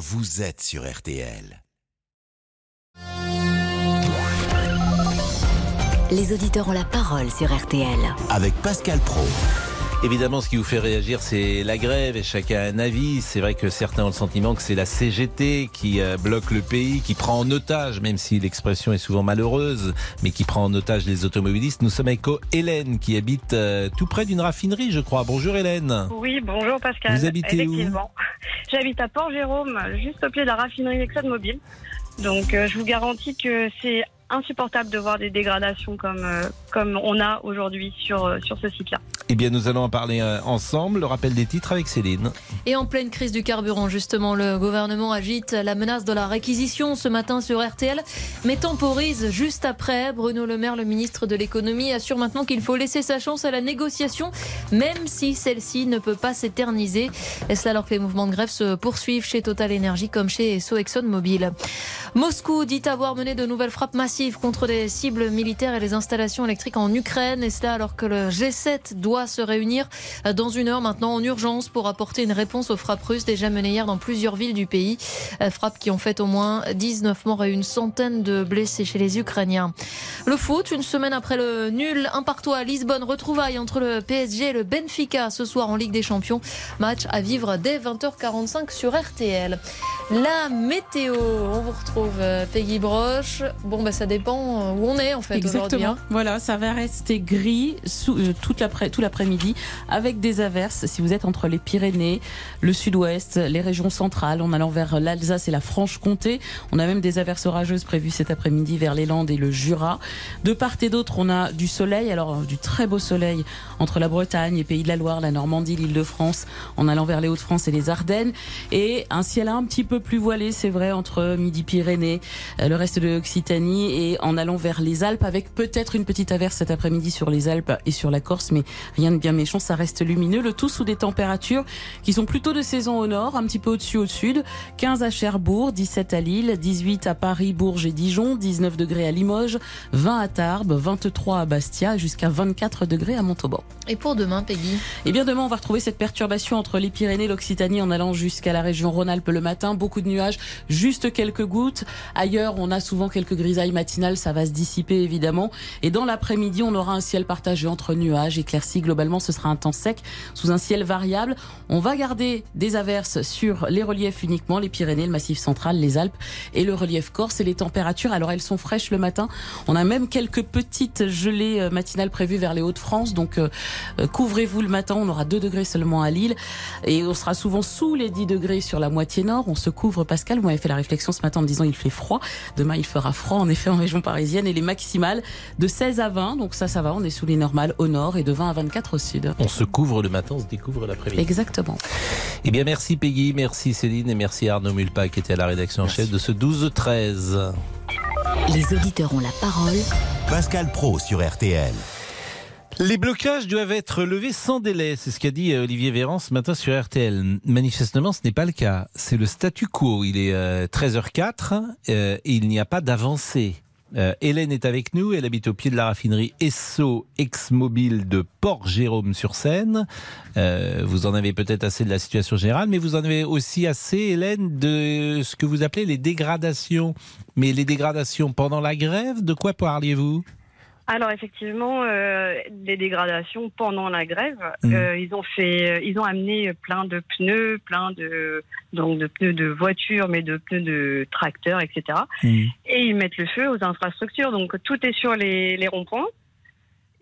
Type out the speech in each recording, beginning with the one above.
vous êtes sur RTL. Les auditeurs ont la parole sur RTL. Avec Pascal Pro. Évidemment, ce qui vous fait réagir, c'est la grève et chacun a un avis. C'est vrai que certains ont le sentiment que c'est la CGT qui euh, bloque le pays, qui prend en otage, même si l'expression est souvent malheureuse, mais qui prend en otage les automobilistes. Nous sommes avec Hélène qui habite euh, tout près d'une raffinerie, je crois. Bonjour Hélène. Oui, bonjour Pascal. Vous habitez Effectivement. J'habite à Port-Jérôme, juste au pied de la raffinerie ExxonMobil. Donc euh, je vous garantis que c'est insupportable de voir des dégradations comme, euh, comme on a aujourd'hui sur, euh, sur ce site-là. Eh bien, nous allons en parler euh, ensemble. Le rappel des titres avec Céline. Et en pleine crise du carburant, justement, le gouvernement agite la menace de la réquisition ce matin sur RTL, mais temporise juste après. Bruno Le Maire, le ministre de l'économie, assure maintenant qu'il faut laisser sa chance à la négociation, même si celle-ci ne peut pas s'éterniser. Et cela alors que les mouvements de grève se poursuivent chez Total Energy comme chez Esso ExxonMobil. Moscou dit avoir mené de nouvelles frappes massives contre des cibles militaires et les installations électriques en Ukraine. Et cela alors que le G7 doit se réunir dans une heure maintenant en urgence pour apporter une réponse aux frappes russes déjà menées hier dans plusieurs villes du pays. Frappes qui ont fait au moins 19 morts et une centaine de blessés chez les Ukrainiens. Le foot, une semaine après le nul, un partout à Lisbonne, retrouvailles entre le PSG et le Benfica ce soir en Ligue des Champions. Match à vivre dès 20h45 sur RTL. La météo, on vous retrouve Peggy Broche. Bon, bah ça dépend euh, où on est en fait aujourd'hui. Exactement. Voilà, ça va rester gris euh, toute l'après, tout l'après-midi avec des averses. Si vous êtes entre les Pyrénées, le sud-ouest, les régions centrales, en allant vers l'Alsace et la Franche-Comté, on a même des averses orageuses prévues cet après-midi vers les Landes et le Jura. De part et d'autre, on a du soleil, alors du très beau soleil entre la Bretagne et Pays de la Loire, la Normandie, l'Île-de-France, en allant vers les Hauts-de-France et les Ardennes, et un ciel un petit peu plus voilé, c'est vrai, entre Midi-Pyrénées, euh, le reste de l'Occitanie et en allant vers les Alpes avec peut-être une petite averse cet après-midi sur les Alpes et sur la Corse, mais rien de bien méchant, ça reste lumineux. Le tout sous des températures qui sont plutôt de saison au nord, un petit peu au-dessus au sud. 15 à Cherbourg, 17 à Lille, 18 à Paris, Bourges et Dijon, 19 degrés à Limoges, 20 à Tarbes, 23 à Bastia, jusqu'à 24 degrés à Montauban. Et pour demain, Peggy? Eh bien demain, on va retrouver cette perturbation entre les Pyrénées et l'Occitanie en allant jusqu'à la région Rhône-Alpes le matin. Beaucoup de nuages, juste quelques gouttes. Ailleurs, on a souvent quelques grisailles matinales, ça va se dissiper évidemment. Et dans l'après-midi, on aura un ciel partagé entre nuages, éclaircis. Globalement, ce sera un temps sec sous un ciel variable. On va garder des averses sur les reliefs uniquement, les Pyrénées, le Massif central, les Alpes et le relief corse. Et les températures, alors elles sont fraîches le matin. On a même quelques petites gelées euh, matinales prévues vers les Hauts-de-France. Donc euh, euh, couvrez-vous le matin, on aura 2 degrés seulement à Lille. Et on sera souvent sous les 10 degrés sur la moitié nord. On se couvre, Pascal. Vous m'avez fait la réflexion ce matin en me disant il fait froid. Demain, il fera froid, en effet, en région parisienne. Et les maximales de 16 à 20. Donc ça, ça va. On est sous les normales au nord et de 20 à 24 au sud. On se couvre le matin, on se découvre l'après-midi. Exactement. Eh bien, merci Peggy, merci Céline et merci Arnaud Mulpa qui était à la rédaction en chef de ce 12-13. Les auditeurs ont la parole. Pascal Pro sur RTL. Les blocages doivent être levés sans délai, c'est ce qu'a dit euh, Olivier Véran ce matin sur RTL. Manifestement, ce n'est pas le cas. C'est le statu quo. Il est euh, 13h04 euh, et il n'y a pas d'avancée. Euh, Hélène est avec nous, elle habite au pied de la raffinerie Esso Ex-Mobile de Port-Jérôme-sur-Seine. Euh, vous en avez peut-être assez de la situation générale, mais vous en avez aussi assez, Hélène, de ce que vous appelez les dégradations. Mais les dégradations pendant la grève, de quoi parliez-vous? Alors effectivement, euh, des dégradations pendant la grève, Mhm. euh, ils ont fait, euh, ils ont amené plein de pneus, plein de donc de pneus de voitures, mais de pneus de tracteurs, etc. Et ils mettent le feu aux infrastructures. Donc tout est sur les, les ronds-points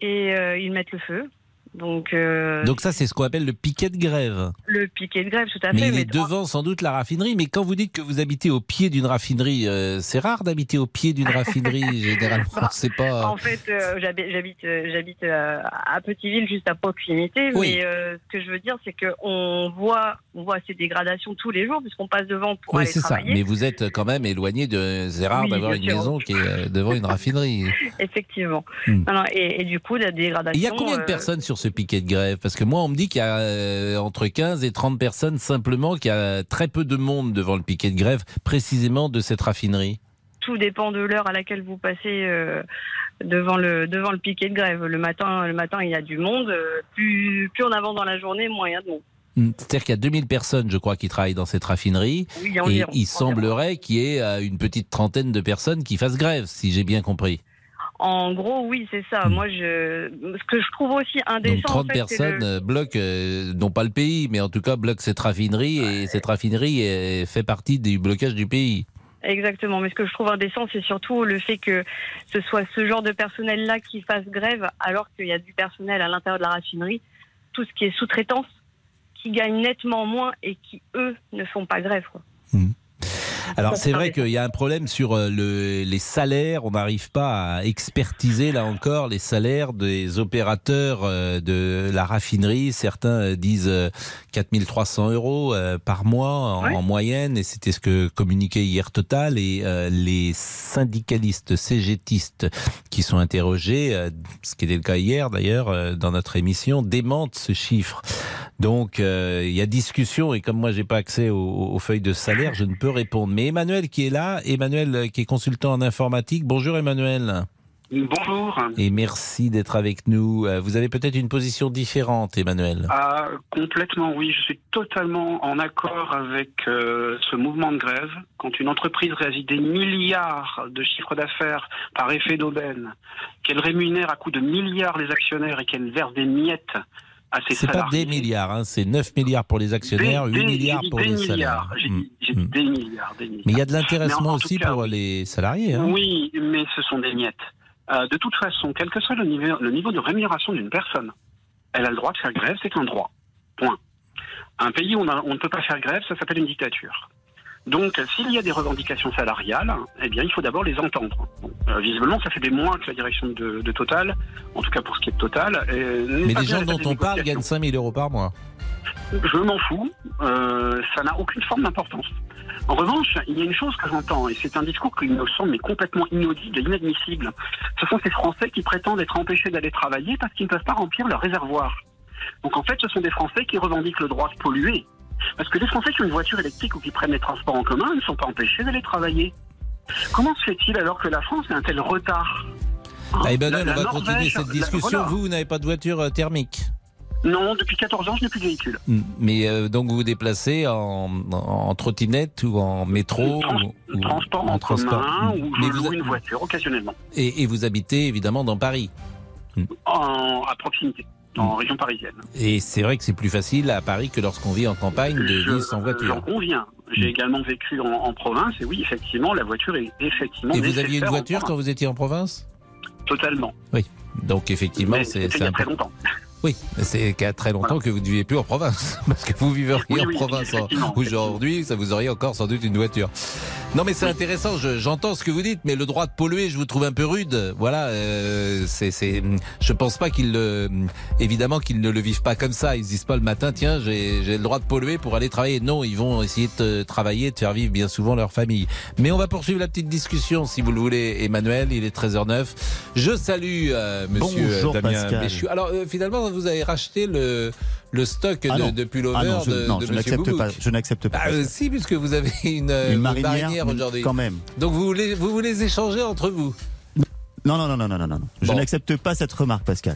et euh, ils mettent le feu. Donc, euh, Donc ça, c'est ce qu'on appelle le piquet de grève. le piquet de grève, tout à Mais fait. il est devant sans doute la raffinerie. Mais quand vous dites que vous habitez au pied d'une raffinerie, euh, c'est rare d'habiter au pied d'une raffinerie. Généralement, c'est pas. En fait, euh, j'habite, j'habite, à Petiteville, juste à proximité. Oui. Mais ce que je veux dire, c'est que on voit, on voit ces dégradations tous les jours, puisqu'on passe devant pour Oui, aller c'est ça. Mais vous êtes quand même éloigné de. C'est rare Oui, d'avoir une sûr. maison qui est devant une raffinerie. Effectivement. Hmm. Non, non, et, et du coup, la dégradation. Il y a combien de personnes sur ce piquet de grève Parce que moi, on me dit qu'il y a euh, entre 15 et 30 personnes simplement, qu'il y a très peu de monde devant le piquet de grève, précisément de cette raffinerie. Tout dépend de l'heure à laquelle vous passez euh, devant le devant le piquet de grève. Le matin, le matin, il y a du monde. euh, Plus plus on avance dans la journée, moins il y a de monde. Hmm. C'est-à-dire qu'il y a 2000 personnes, je crois, qui travaillent dans cette raffinerie. Oui, Et environ, il environ. semblerait qu'il y ait une petite trentaine de personnes qui fassent grève, si j'ai bien compris. En gros, oui, c'est ça. Hmm. Moi, je, ce que je trouve aussi indécent. Donc 30 en fait, c'est personnes le- euh, bloquent, euh, non pas le pays, mais en tout cas bloquent cette raffinerie, et cette raffinerie euh, fait partie du blocage du pays. Exactement. Mais ce que je trouve indécent, c'est surtout le fait que ce soit ce genre de personnel-là qui fasse grève, alors qu'il y a du personnel à l'intérieur de la raffinerie, tout ce qui est sous-traitance, qui gagne nettement moins et qui, eux, ne font pas grève. Quoi. Alors c'est vrai qu'il y a un problème sur euh, le, les salaires. On n'arrive pas à expertiser là encore les salaires des opérateurs euh, de la raffinerie. Certains euh, disent euh, 4300 euros par mois en, moyenne, et c'était ce que communiquait hier Total. Et euh, les syndicalistes CGTistes qui sont interrogés, ce qui était le cas hier d'ailleurs dans notre émission, démentent ce chiffre. Donc euh, il y a discussion et comme moi j'ai pas accès aux, aux feuilles de salaire, je ne peux répondre. Mais Emmanuel qui est là, Emmanuel euh, qui est consultant en informatique. Bonjour Emmanuel Bonjour. et merci d'être avec nous. Euh, Vous avez peut-être une position différente, Emmanuel. Ah, complètement, oui. Je suis totalement en accord avec euh, ce mouvement de grève. Quand une entreprise réalise des milliards de chiffres d'affaires par effet d'aubaine, qu'elle rémunère à coups de milliards les actionnaires et qu'elle verse des miettes à ses C'est pas salariés. des milliards, hein, c'est 9 milliards pour les actionnaires, Des- 8 des- milliards pour les milliards. salaires. J'ai Mm, mm. des milliards, des milliards. Mais il y a de l'intéressement aussi cas, pour les salariés. Hein. Oui, mais ce sont des miettes. Euh, de toute façon, quel que soit le niveau, le niveau de rémunération d'une personne, elle a le droit de faire grève, c'est un droit. Point. Un pays où on, a- on ne peut pas faire grève, ça s'appelle une dictature. Donc, s'il y a des revendications salariales, eh bien, il faut d'abord les entendre. Bon, euh, visiblement, ça fait des mois que la direction de, de Total, en tout cas pour ce qui est de Total, euh, Mais les gens dont on parle gagnent 5000 euros par mois. Je m'en fous. Euh, ça n'a aucune forme d'importance. En revanche, il y a une chose que j'entends, et c'est un discours qui me semble mais complètement inaudible et inadmissible. Ce sont ces Français qui prétendent être empêchés d'aller travailler parce qu'ils ne peuvent pas remplir leur réservoir. Donc en fait, ce sont des Français qui revendiquent le droit de polluer. Parce que les Français qui ont une voiture électrique ou qui prennent les transports en commun ne sont pas empêchés d'aller travailler. Comment se fait-il alors que la France a un tel retard Hein Ah, Emmanuel, La- on la va continuer cette la- discussion. voilà. Vous, vous n'avez pas de voiture euh, thermique Non, depuis 14 ans, je n'ai plus de véhicule. Mm. Mais euh, donc vous vous déplacez en, en, en trottinette ou en métro Trans- ou, ou- transport en, transport. commun Mm. ou Mais je vous loue une voiture occasionnellement et, et vous habitez évidemment dans Paris. en, à proximité, en région parisienne. Et c'est vrai que c'est plus facile à Paris que lorsqu'on vit en campagne de vivre sans J'en voiture. conviens. J'ai Mm. également vécu en, en province et oui, effectivement, la voiture est effectivement Et vous aviez une voiture quand vous étiez en province? Totalement. Donc effectivement, c'est c'était il c'est y a très longtemps. Oui, mais c'est qu'à très longtemps que vous ne vivez plus en province. Parce que vous Oui, en oui, province effectivement, aujourd'hui, ça vous auriez encore sans doute une voiture. Non mais c'est intéressant, je- j'entends ce que vous dites, mais le droit de polluer, je vous trouve un peu rude. Voilà, euh, c'est, c'est, je pense pas qu'ils le, évidemment qu'ils ne le vivent pas comme ça. Ils se disent pas le matin, tiens, j'ai, j'ai le droit de polluer pour aller travailler. Non, ils vont essayer de travailler, de faire vivre bien souvent leur famille. Mais on va poursuivre la petite discussion, si vous le voulez, Emmanuel. Il est 13h09. Je salue euh, Monsieur Bonjour, Damien Pascal. Béchu. Alors euh, finalement, vous avez racheté le, le stock Ah de, non. de pullover Ah non, je, de, non, de je n'accepte pas. Je n'accepte pas. Ah, euh, si, puisque vous avez une, euh, une marinière, mais aujourd'hui. quand même. Donc vous voulez, vous voulez échanger entre vous Non, non, non, non, non, non, non. Je Bon. n'accepte pas cette remarque, Pascal.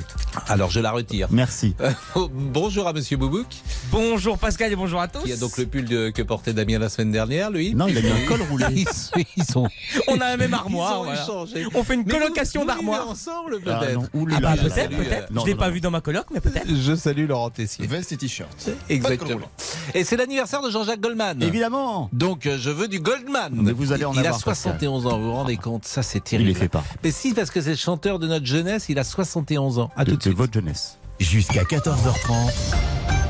Alors je la retire. Merci. Oh, Bonjour à Monsieur Boubouk, Bonjour Pascal et bonjour à tous. qui a donc le pull de- que portait Damien la semaine dernière, lui. Non, il a mis un col roulé. Ils, sont- ils sont, On a la même ils armoire. voilà. On fait une Mais colocation d'armoires. ensemble Ah, peut-être. non, oulala. Ah bah je peut-être, salue, peut-être. euh, Je l'ai non, pas non. vu dans ma coloc, mais peut-être. Je salue Laurent Tessier. Veste et t-shirt. Exactement. Et c'est l'anniversaire de Jean-Jacques Goldman. Évidemment. Donc euh, je veux du Goldman. Mais vous allez en il avoir, a 71 ans, vous vous rendez compte Ça c'est Il terrible. les fait pas. Mais si, parce que c'est le chanteur de notre jeunesse, il a 71 ans. À De, tout de de suite. votre jeunesse. Jusqu'à 14h30.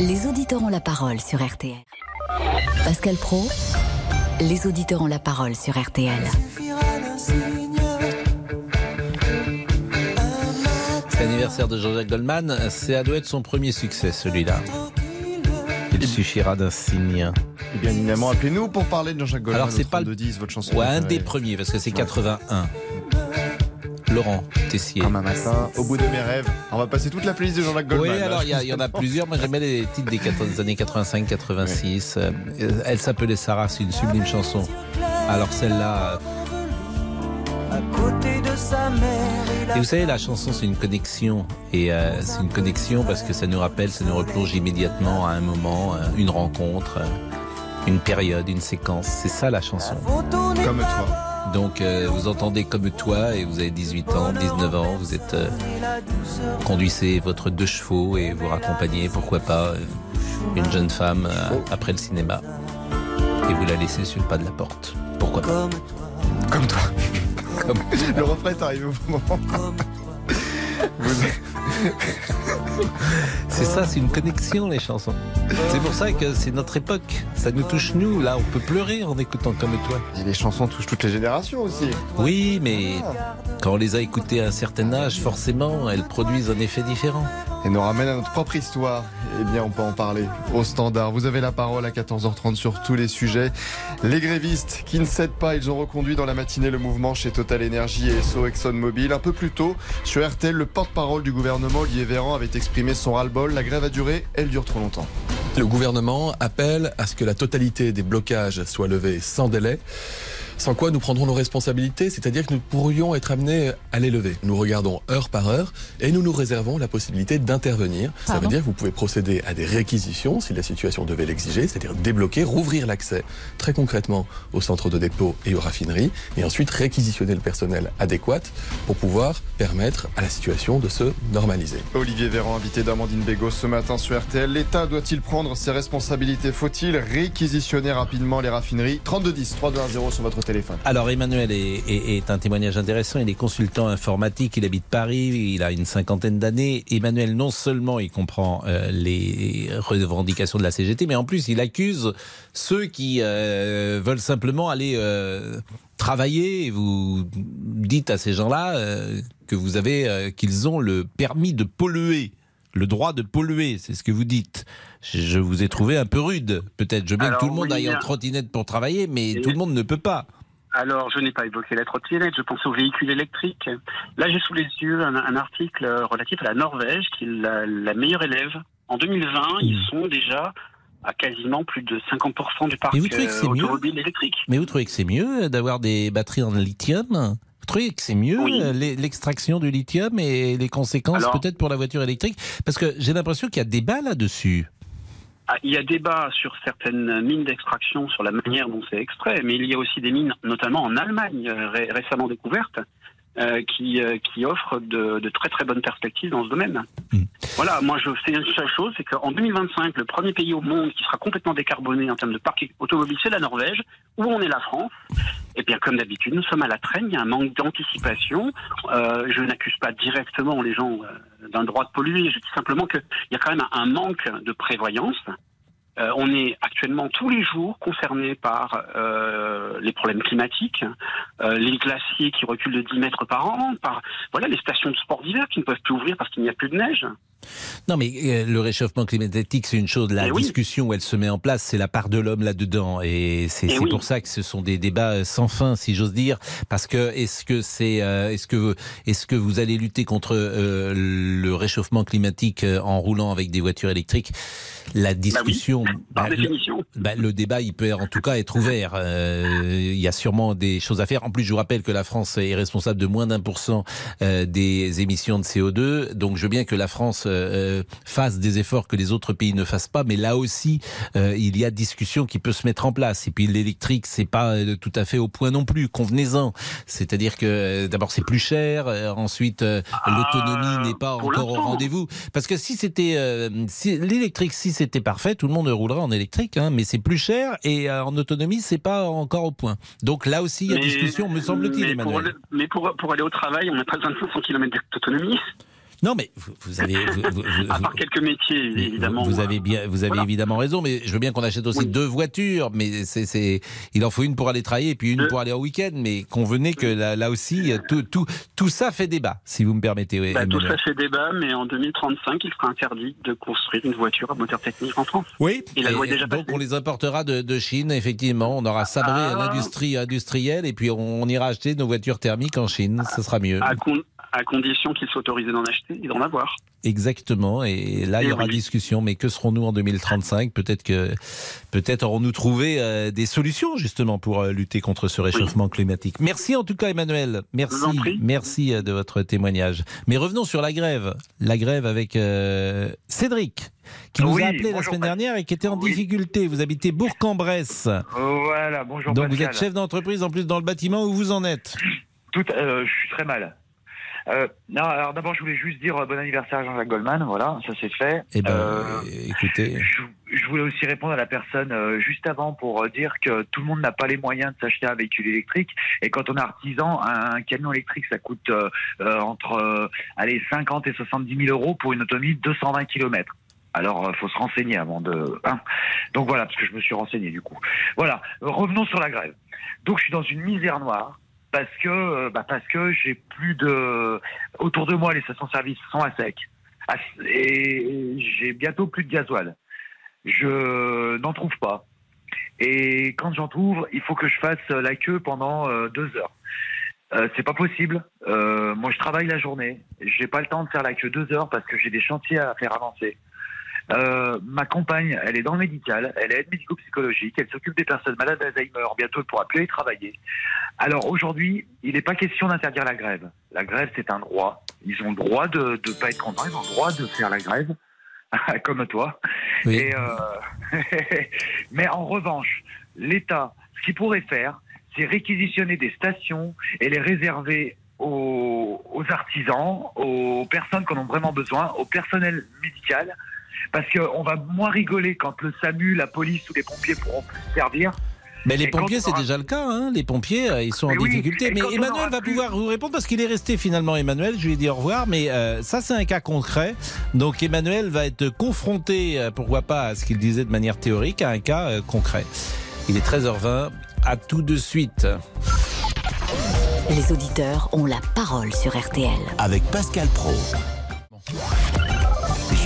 Les auditeurs ont la parole sur RTL. Pascal Pro, les auditeurs ont la parole sur RTL. C'est l'anniversaire de Jean-Jacques Goldman. Ça doit être son premier succès, celui-là. Il suffira d'un signe. Et bien évidemment, appelez-nous pour parler de Jean-Jacques Goldman. Alors, c'est pas le- 32-10, votre chanson. Ouais, un des premiers, parce que c'est 81. Laurent Tessier. Matin, au bout de mes rêves. On va passer toute la playlist de Jean-Jacques Oui, Goldman. là. alors il y, en a plusieurs. Moi j'aimais les titres des 80 des années 85-86. Euh, Elle s'appelait Sarah, c'est une sublime chanson. Alors celle-là, euh, à côté de Et vous savez, la chanson, c'est une connexion. Et euh, c'est une connexion parce que ça nous rappelle, ça nous replonge immédiatement à un moment, une rencontre, une période, une séquence. C'est ça la chanson. Comme toi. Donc euh, vous entendez comme toi et vous avez 18 ans, 19 ans, vous êtes euh, conduisez votre deux chevaux et vous raccompagnez, pourquoi pas, euh, une jeune femme euh, après le cinéma et vous la laissez sur le pas de la porte. Pourquoi pas Comme toi. Comme- Le refrain est arrivé au bon moment. Vous- C'est ça, c'est une connexion les chansons. C'est pour ça que c'est notre époque. Ça nous touche nous. Là, on peut pleurer en écoutant comme toi. Et les chansons touchent toutes les générations aussi. Oui, mais quand on les a écoutées à un certain âge, forcément, elles produisent un effet différent. Et nous ramène à notre propre histoire. Eh bien, on peut en parler au standard. Vous avez la parole à 14h30 sur tous les sujets. Les grévistes qui ne cèdent pas, ils ont reconduit dans la matinée le mouvement chez Total Energy et SO ExxonMobil. Un peu plus tôt, sur RTL, le porte-parole du gouvernement, Olivier Véran, avait exprimé son ras-le-bol. La grève a duré, elle dure trop longtemps. Le gouvernement appelle à ce que la totalité des blocages soit levée sans délai. Sans quoi nous prendrons nos responsabilités, c'est-à-dire que nous pourrions être amenés à les lever. Nous regardons heure par heure et nous nous réservons la possibilité d'intervenir. Ça veut dire que vous pouvez procéder à des réquisitions si la situation devait l'exiger, c'est-à-dire débloquer, rouvrir l'accès très concrètement au centre de dépôt et aux raffineries, et ensuite réquisitionner le personnel adéquat pour pouvoir permettre à la situation de se normaliser. Olivier Véran, invité d'Amandine Bégaud ce matin sur RTL. L'État doit-il prendre ses responsabilités? Faut-il réquisitionner rapidement les raffineries? 3210, 3210 sur votre Alors Emmanuel est, un témoignage intéressant. Il est consultant informatique, il habite Paris, il a une cinquantaine d'années. Emmanuel, non seulement il comprend euh, les revendications de la CGT, mais en plus il accuse ceux qui euh, veulent simplement aller euh, travailler. Vous dites à ces gens-là qu'ils ont le permis de polluer. Le droit de polluer, c'est ce que vous dites. Je, vous ai trouvé un peu rude. Peut-être, je veux bien Alors, que tout le monde oui, aille en trottinette pour travailler, mais tout le monde ne peut pas. Alors, je n'ai pas évoqué la trottinette, je pense aux véhicules électriques. Là, j'ai sous les yeux un, un article relatif à la Norvège, qui est la, la meilleure élève. En 2020, ils sont déjà à quasiment plus de 50% du parc Mais vous trouvez que euh, mieux automobile électrique. Mais vous trouvez que c'est mieux d'avoir des batteries en lithium? Trouvez que c'est mieux Oui. euh, l'e- l'extraction du lithium et les conséquences peut-être pour la voiture électrique? Parce que j'ai l'impression qu'il y a débat là-dessus. Ah, il y a débat sur certaines mines d'extraction, sur la manière dont c'est extrait, mais il y a aussi des mines, notamment en Allemagne, euh, ré- récemment découvertes, euh, qui, euh, qui offrent de, de très très bonnes perspectives dans ce domaine. Mm. Voilà, moi je sais une seule chose, c'est qu'en 2025, le premier pays au monde qui sera complètement décarboné en termes de parc automobile, c'est la Norvège, où on est la France. Et bien comme d'habitude, nous sommes à la traîne, il y a un manque d'anticipation. Euh, je n'accuse pas directement les gens euh, d'un droit de polluer, je dis simplement qu'il y a quand même un manque de prévoyance. Euh, on est actuellement tous les jours concernés par euh, les problèmes climatiques, euh, les glaciers qui reculent de 10 mètres par an, par voilà les stations de sport d'hiver qui ne peuvent plus ouvrir parce qu'il n'y a plus de neige. Non, mais euh, le réchauffement climatique, c'est une chose. La Eh oui. discussion où elle se met en place, c'est la part de l'homme là-dedans. Et c'est Eh oui. pour ça que ce sont des débats euh, sans fin, si j'ose dire. Parce que est-ce que c'est, euh, est-ce que, est-ce que vous allez lutter contre euh, le réchauffement climatique en roulant avec des voitures électriques? La discussion, Par bah, le- définition. bah, le débat, il peut en tout cas être ouvert. Il y a sûrement des choses à faire. En plus, je vous rappelle que la France est responsable de moins d'un pour cent des émissions de CO2. Donc, je veux bien que la France euh, fasse des efforts que les autres pays ne fassent pas. Mais là aussi, euh, il y a discussion qui peut se mettre en place. Et puis, l'électrique, c'est pas euh, tout à fait au point non plus. Convenez-en. C'est-à-dire que euh, d'abord, c'est plus cher. Euh, ensuite, euh, l'autonomie n'est pas encore au rendez-vous. Parce que si c'était euh, si, l'électrique, si c'était parfait, tout le monde roulerait en électrique. Hein, mais c'est plus cher et euh, en autonomie, c'est pas encore au point. Donc là aussi, il y a Mais- discussion, me semble-t-il, mais pour, Emmanuel. aller- mais pour, pour aller au travail, on n'a pas besoin de 500 km d'autonomie. Non, mais vous, vous avez. vous- À part quelques métiers, évidemment. Vous, vous avez bien, vous avez Voilà. évidemment raison, mais je veux bien qu'on achète aussi Oui. deux voitures, mais c'est, c'est, il en faut une pour aller travailler et puis une pour aller au week-end. Mais convenez que là, là aussi, tout, tout, tout ça fait débat, si vous me permettez. Bah, tout ça fait débat, mais en 2035, il sera interdit de construire une voiture à moteur technique en France. Oui, Et la loi est déjà donc passée. on les importera de, de Chine, effectivement. On aura sabré Ah. l'industrie industrielle et puis on, on ira acheter nos voitures thermiques en Chine. Ce sera mieux. À, con- à condition qu'ils soient autorisés d'en acheter et d'en avoir. Exactement. Et là, il y aura oui. discussion. Mais que serons-nous en 2035 Peut-être que, peut-être aurons-nous trouvé euh, des solutions justement pour euh, lutter contre ce réchauffement climatique. Merci en tout cas, Emmanuel. Merci, merci euh, de votre témoignage. Mais revenons sur la grève. La grève avec euh, Cédric, qui nous Oui, a appelé la semaine dernière et qui était en Oui. difficulté. Vous habitez Bourg-en-Bresse. Voilà, bonjour Donc vous êtes chef d'entreprise en plus dans le bâtiment où vous en êtes. Tout, euh, je suis très mal. Euh, non, alors d'abord, je voulais juste dire euh, bon anniversaire à Jean-Jacques Goldman. Voilà, ça c'est fait. Eh ben, Euh, écoutez. je, je voulais aussi répondre à la personne euh, juste avant pour euh, dire que tout le monde n'a pas les moyens de s'acheter un véhicule électrique. Et quand on est artisan, un, un camion électrique, ça coûte euh, entre allez, 50 et 70 000 euros pour une autonomie de 220 km. Alors, il faut se renseigner avant de. hein. Donc voilà, parce que je me suis renseigné du coup. Voilà, revenons sur la grève. Donc je suis dans une misère noire parce que euh, bah, parce que j'ai plus de autour de moi les stations-service sont à sec et j'ai bientôt plus de gasoil. Je n'en trouve pas. Et quand j'en trouve, il faut que je fasse la queue pendant euh, deux heures. Euh, c'est pas possible. Moi, je travaille la journée. J'ai pas le temps de faire la queue deux heures parce que j'ai des chantiers à faire avancer. Euh, ma compagne, elle est dans le médical, elle est aide médico-psychologique, elle s'occupe des personnes malades d'Alzheimer. Bientôt, elle pourra plus aller travailler. Alors aujourd'hui, il n'est pas question d'interdire la grève. La grève, c'est un droit. Ils ont le droit de ne pas être contents, ils ont le droit de faire la grève, comme toi. Oui. Et, euh, mais en revanche, l'État, ce qu'il pourrait faire, c'est réquisitionner des stations et les réserver aux, aux artisans, aux personnes qui en ont vraiment besoin, au personnel médical, parce qu'on va moins rigoler quand le SAMU, la police ou les pompiers pourront plus se servir. Mais les Et pompiers, c'est aura- déjà le cas. Hein. Les pompiers, euh, ils sont Mais en oui, difficulté. et Mais Emmanuel va plus- pouvoir vous répondre parce qu'il est resté finalement. Emmanuel, je lui ai dit au revoir. Mais euh, ça, c'est un cas concret. Donc Emmanuel va être confronté, euh, pourquoi pas, à ce qu'il disait de manière théorique, à un cas euh, concret. Il est 13h20. À tout de suite. Les auditeurs ont la parole sur RTL. Avec Pascal Pro.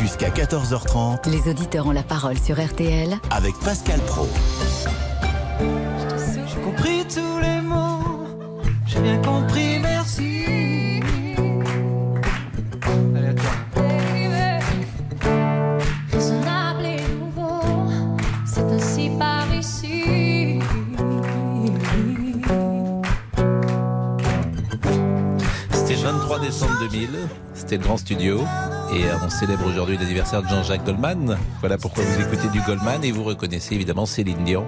Jusqu'à 14h30 Les auditeurs ont la parole sur RTL avec Pascal Pro. J'ai compris tous les mots, j'ai bien compris, merci. Allez, à toi. Raisonnable et nouveau, c'est ainsi par ici. C'était le 23 décembre 2000. C'était le grand studio. Et euh, on célèbre aujourd'hui l'anniversaire de Jean-Jacques Goldman. Voilà pourquoi vous écoutez du Goldman. Et vous reconnaissez évidemment Céline Dion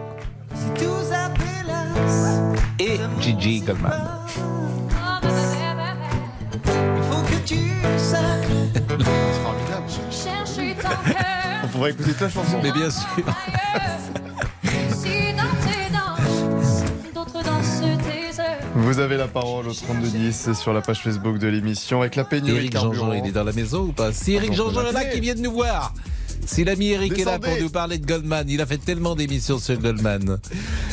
et Gigi Goldman. On pourrait écouter ta chanson. Mais bien sûr. Vous avez la parole au 3210 sur la page Facebook de l'émission avec la pénurie de Eric Jean-Jean, il est dans la maison ou pas? Si Eric on peut Jean-Jean est là, qui vient de nous voir. Si l'ami Eric est là Descendez. pour nous parler de Goldman, il a fait tellement d'émissions sur Goldman.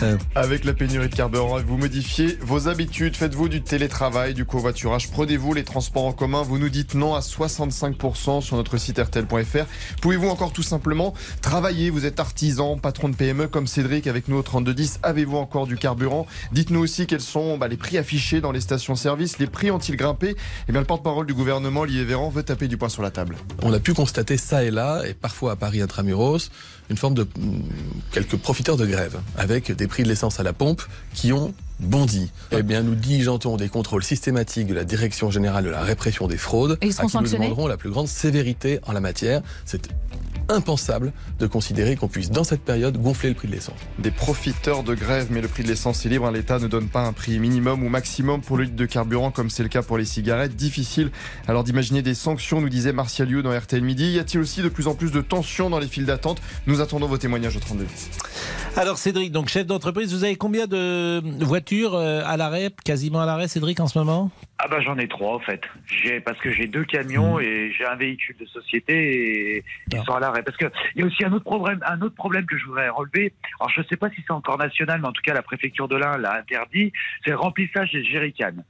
Euh, Avec la pénurie de carburant, vous modifiez vos habitudes, faites-vous du télétravail, du covoiturage, prenez-vous les transports en commun, vous nous dites non à 65% sur notre site rtl.fr. Pouvez-vous encore tout simplement travailler, vous êtes artisan, patron de PME comme Cédric avec nous au 3210, avez-vous encore du carburant? Dites-nous aussi quels sont bah, les prix affichés dans les stations-service, les prix ont-ils grimpé? Eh bien le porte-parole du gouvernement, Olivier Véran, veut taper du poing sur la table. On a pu constater ça et là, et parfois à Paris intramuros, une forme de mm, quelques profiteurs de grève, avec des prix de l'essence à la pompe qui ont bondi. Eh bien, nous diligentons des contrôles systématiques de la Direction générale de la répression des fraudes, Et ils à qui nous demanderons la plus grande sévérité en la matière. C'est impensable de considérer qu'on puisse, dans cette période, gonfler le prix de l'essence. Des profiteurs de grève, mais le prix de l'essence est libre. L'État ne donne pas un prix minimum ou maximum pour le litre de carburant, comme c'est le cas pour les cigarettes. Difficile alors d'imaginer des sanctions, nous disait Martial Liu dans RTL Midi. Y a-t-il aussi de plus en plus de tensions dans les files d'attente? Nous attendons vos témoignages au 32 Alors Cédric, donc chef d'entreprise, vous avez combien de voitures euh, à l'arrêt, quasiment à l'arrêt Cédric en ce moment? Ah bah j'en ai trois en fait. J'ai parce que j'ai deux camions et j'ai un véhicule de société et ils sont à l'arrêt. Parce que il y a aussi un autre problème, un autre problème que je voudrais relever. Alors je sais pas si c'est encore national, mais en tout cas la préfecture de l'Ain l'a interdit. C'est le remplissage des jerrycans.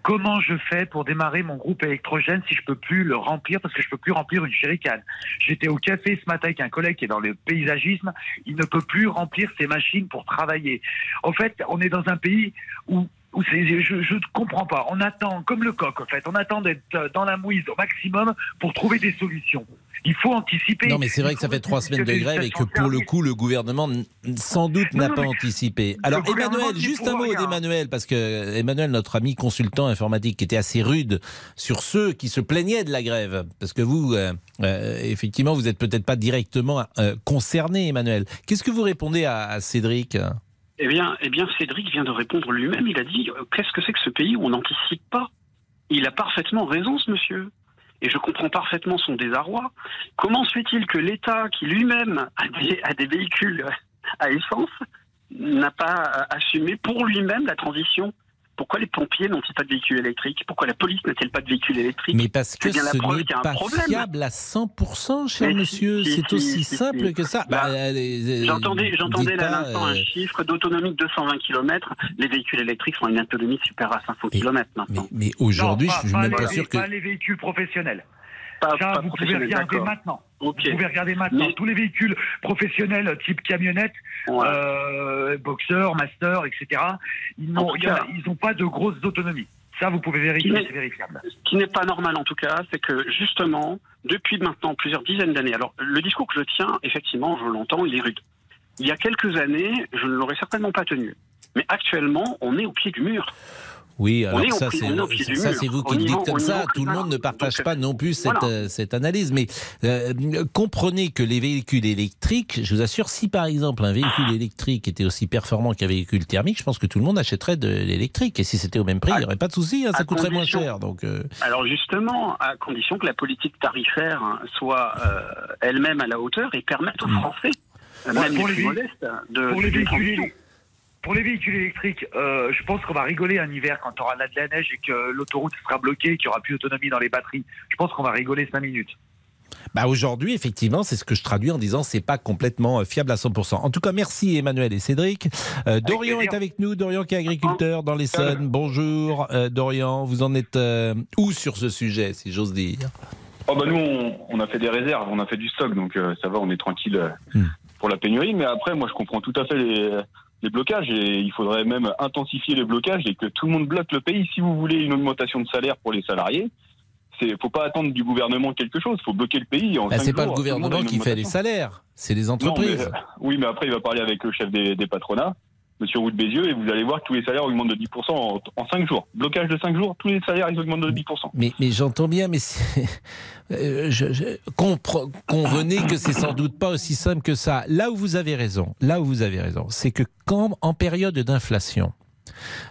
Comment je fais pour démarrer mon groupe électrogène si je peux plus le remplir parce que je peux plus remplir une jerrycan? J'étais au café ce matin avec un collègue qui est dans le paysagisme. Il ne peut plus remplir ses machines pour travailler. En fait, on est dans un pays où Je ne comprends pas. On attend, comme le coq en fait, on attend d'être euh, dans la mouise au maximum pour trouver des solutions. Il faut anticiper. Non, mais c'est vrai que ça fait trois semaines de grève et que pour le coup, le gouvernement sans doute n'a pas anticipé. Alors, Emmanuel, juste un mot d'Emmanuel, parce que euh, Emmanuel, notre ami consultant informatique, qui était assez rude sur ceux qui se plaignaient de la grève. Parce que vous, euh, euh, effectivement, vous n'êtes peut-être pas directement euh, concerné, Emmanuel. Qu'est-ce que vous répondez à, à Cédric? Eh bien, eh bien, Cédric vient de répondre lui-même. Il a dit euh, Qu'est-ce que c'est que ce pays où on n'anticipe pas? Il a parfaitement raison, ce monsieur. Et je comprends parfaitement son désarroi. Comment se fait-il que l'État, qui lui-même a des, a des véhicules à essence, n'a pas euh, assumé pour lui-même la transition? Pourquoi les pompiers n'ont-ils pas de véhicules électriques Pourquoi la police n'a-t-elle pas de véhicules électriques Mais parce que C'est bien ce n'est pas problème. fiable à 100%, cher Mais monsieur. si, C'est si, aussi si, simple si. que ça. Bah, Bah, J'entendais, j'entendais là à l'instant un euh, chiffre d'autonomie de 220 km. Les véhicules électriques sont à une autonomie supérieure à 500 km maintenant. Mais aujourd'hui, je suis même les, pas sûr que. pas les véhicules professionnels. Pas, Ça, pas vous pouvez regarder maintenant. Vous pouvez regarder maintenant. Mais- Tous les véhicules professionnels type camionnette, Ouais. euh, boxer, master, etc., ils n'ont pas de grosses autonomies. Ça, vous pouvez vérifier, c'est vérifiable. Ce qui n'est pas normal en tout cas, c'est que justement, depuis maintenant plusieurs dizaines d'années, alors le discours que je tiens, effectivement, je l'entends, il est rude. Il y a quelques années, je ne l'aurais certainement pas tenu. Mais actuellement, on est au pied du mur. Oui, alors ça, c'est ça, c'est vous qui le dites comme ça. Tout le monde ne partage Donc, pas non plus cette, voilà. euh, cette analyse. Mais euh, comprenez que les véhicules électriques, je vous assure, si par exemple un véhicule électrique était aussi performant qu'un véhicule thermique, je pense que tout le monde achèterait de l'électrique. Et si c'était au même prix, il n'y aurait pas de souci. hein, ça à coûterait moins cher. Donc, euh, Alors justement, à condition que la politique tarifaire hein, soit euh, elle-même à la hauteur et permette aux Français, euh, Ouais, même pour les plus modestes, de, pour les de véhicules transition. élec- pour les véhicules électriques, euh, je pense qu'on va rigoler un hiver quand il y aura de la neige et que l'autoroute sera bloquée et qu'il n'y aura plus d'autonomie dans les batteries. Je pense qu'on va rigoler 5 minutes. Bah aujourd'hui, effectivement, c'est ce que je traduis en disant c'est pas complètement euh, fiable à 100%. En tout cas, merci Emmanuel et Cédric. Euh, Dorian est avec nous, Dorian qui est agriculteur dans l'Essonne. Bonjour euh, Dorian, vous en êtes euh, où sur ce sujet, si j'ose dire? Oh bah nous, on, on a fait des réserves, on a fait du stock, donc euh, ça va, on est tranquille euh, Hmm. pour la pénurie. Mais après, moi, je comprends tout à fait les, les blocages et il faudrait même intensifier les blocages et que tout le monde bloque le pays. Si vous voulez une augmentation de salaire pour les salariés, c'est faut pas attendre du gouvernement quelque chose, faut bloquer le pays. En Bah, C'est pas jours, le gouvernement qui fait les salaires, c'est les Non, mais, entreprises. euh, oui, mais après, il va parler avec le chef des, des patronats, Monsieur Bézieux, et vous allez voir que tous les salaires augmentent de 10% en, en 5 jours. Blocage de 5 jours, tous les salaires, ils augmentent de 10%. Mais, j'entends bien, mais euh, je, convenez que c'est sans doute pas aussi simple que ça. Là où vous avez raison, là où vous avez raison, c'est que quand en période d'inflation,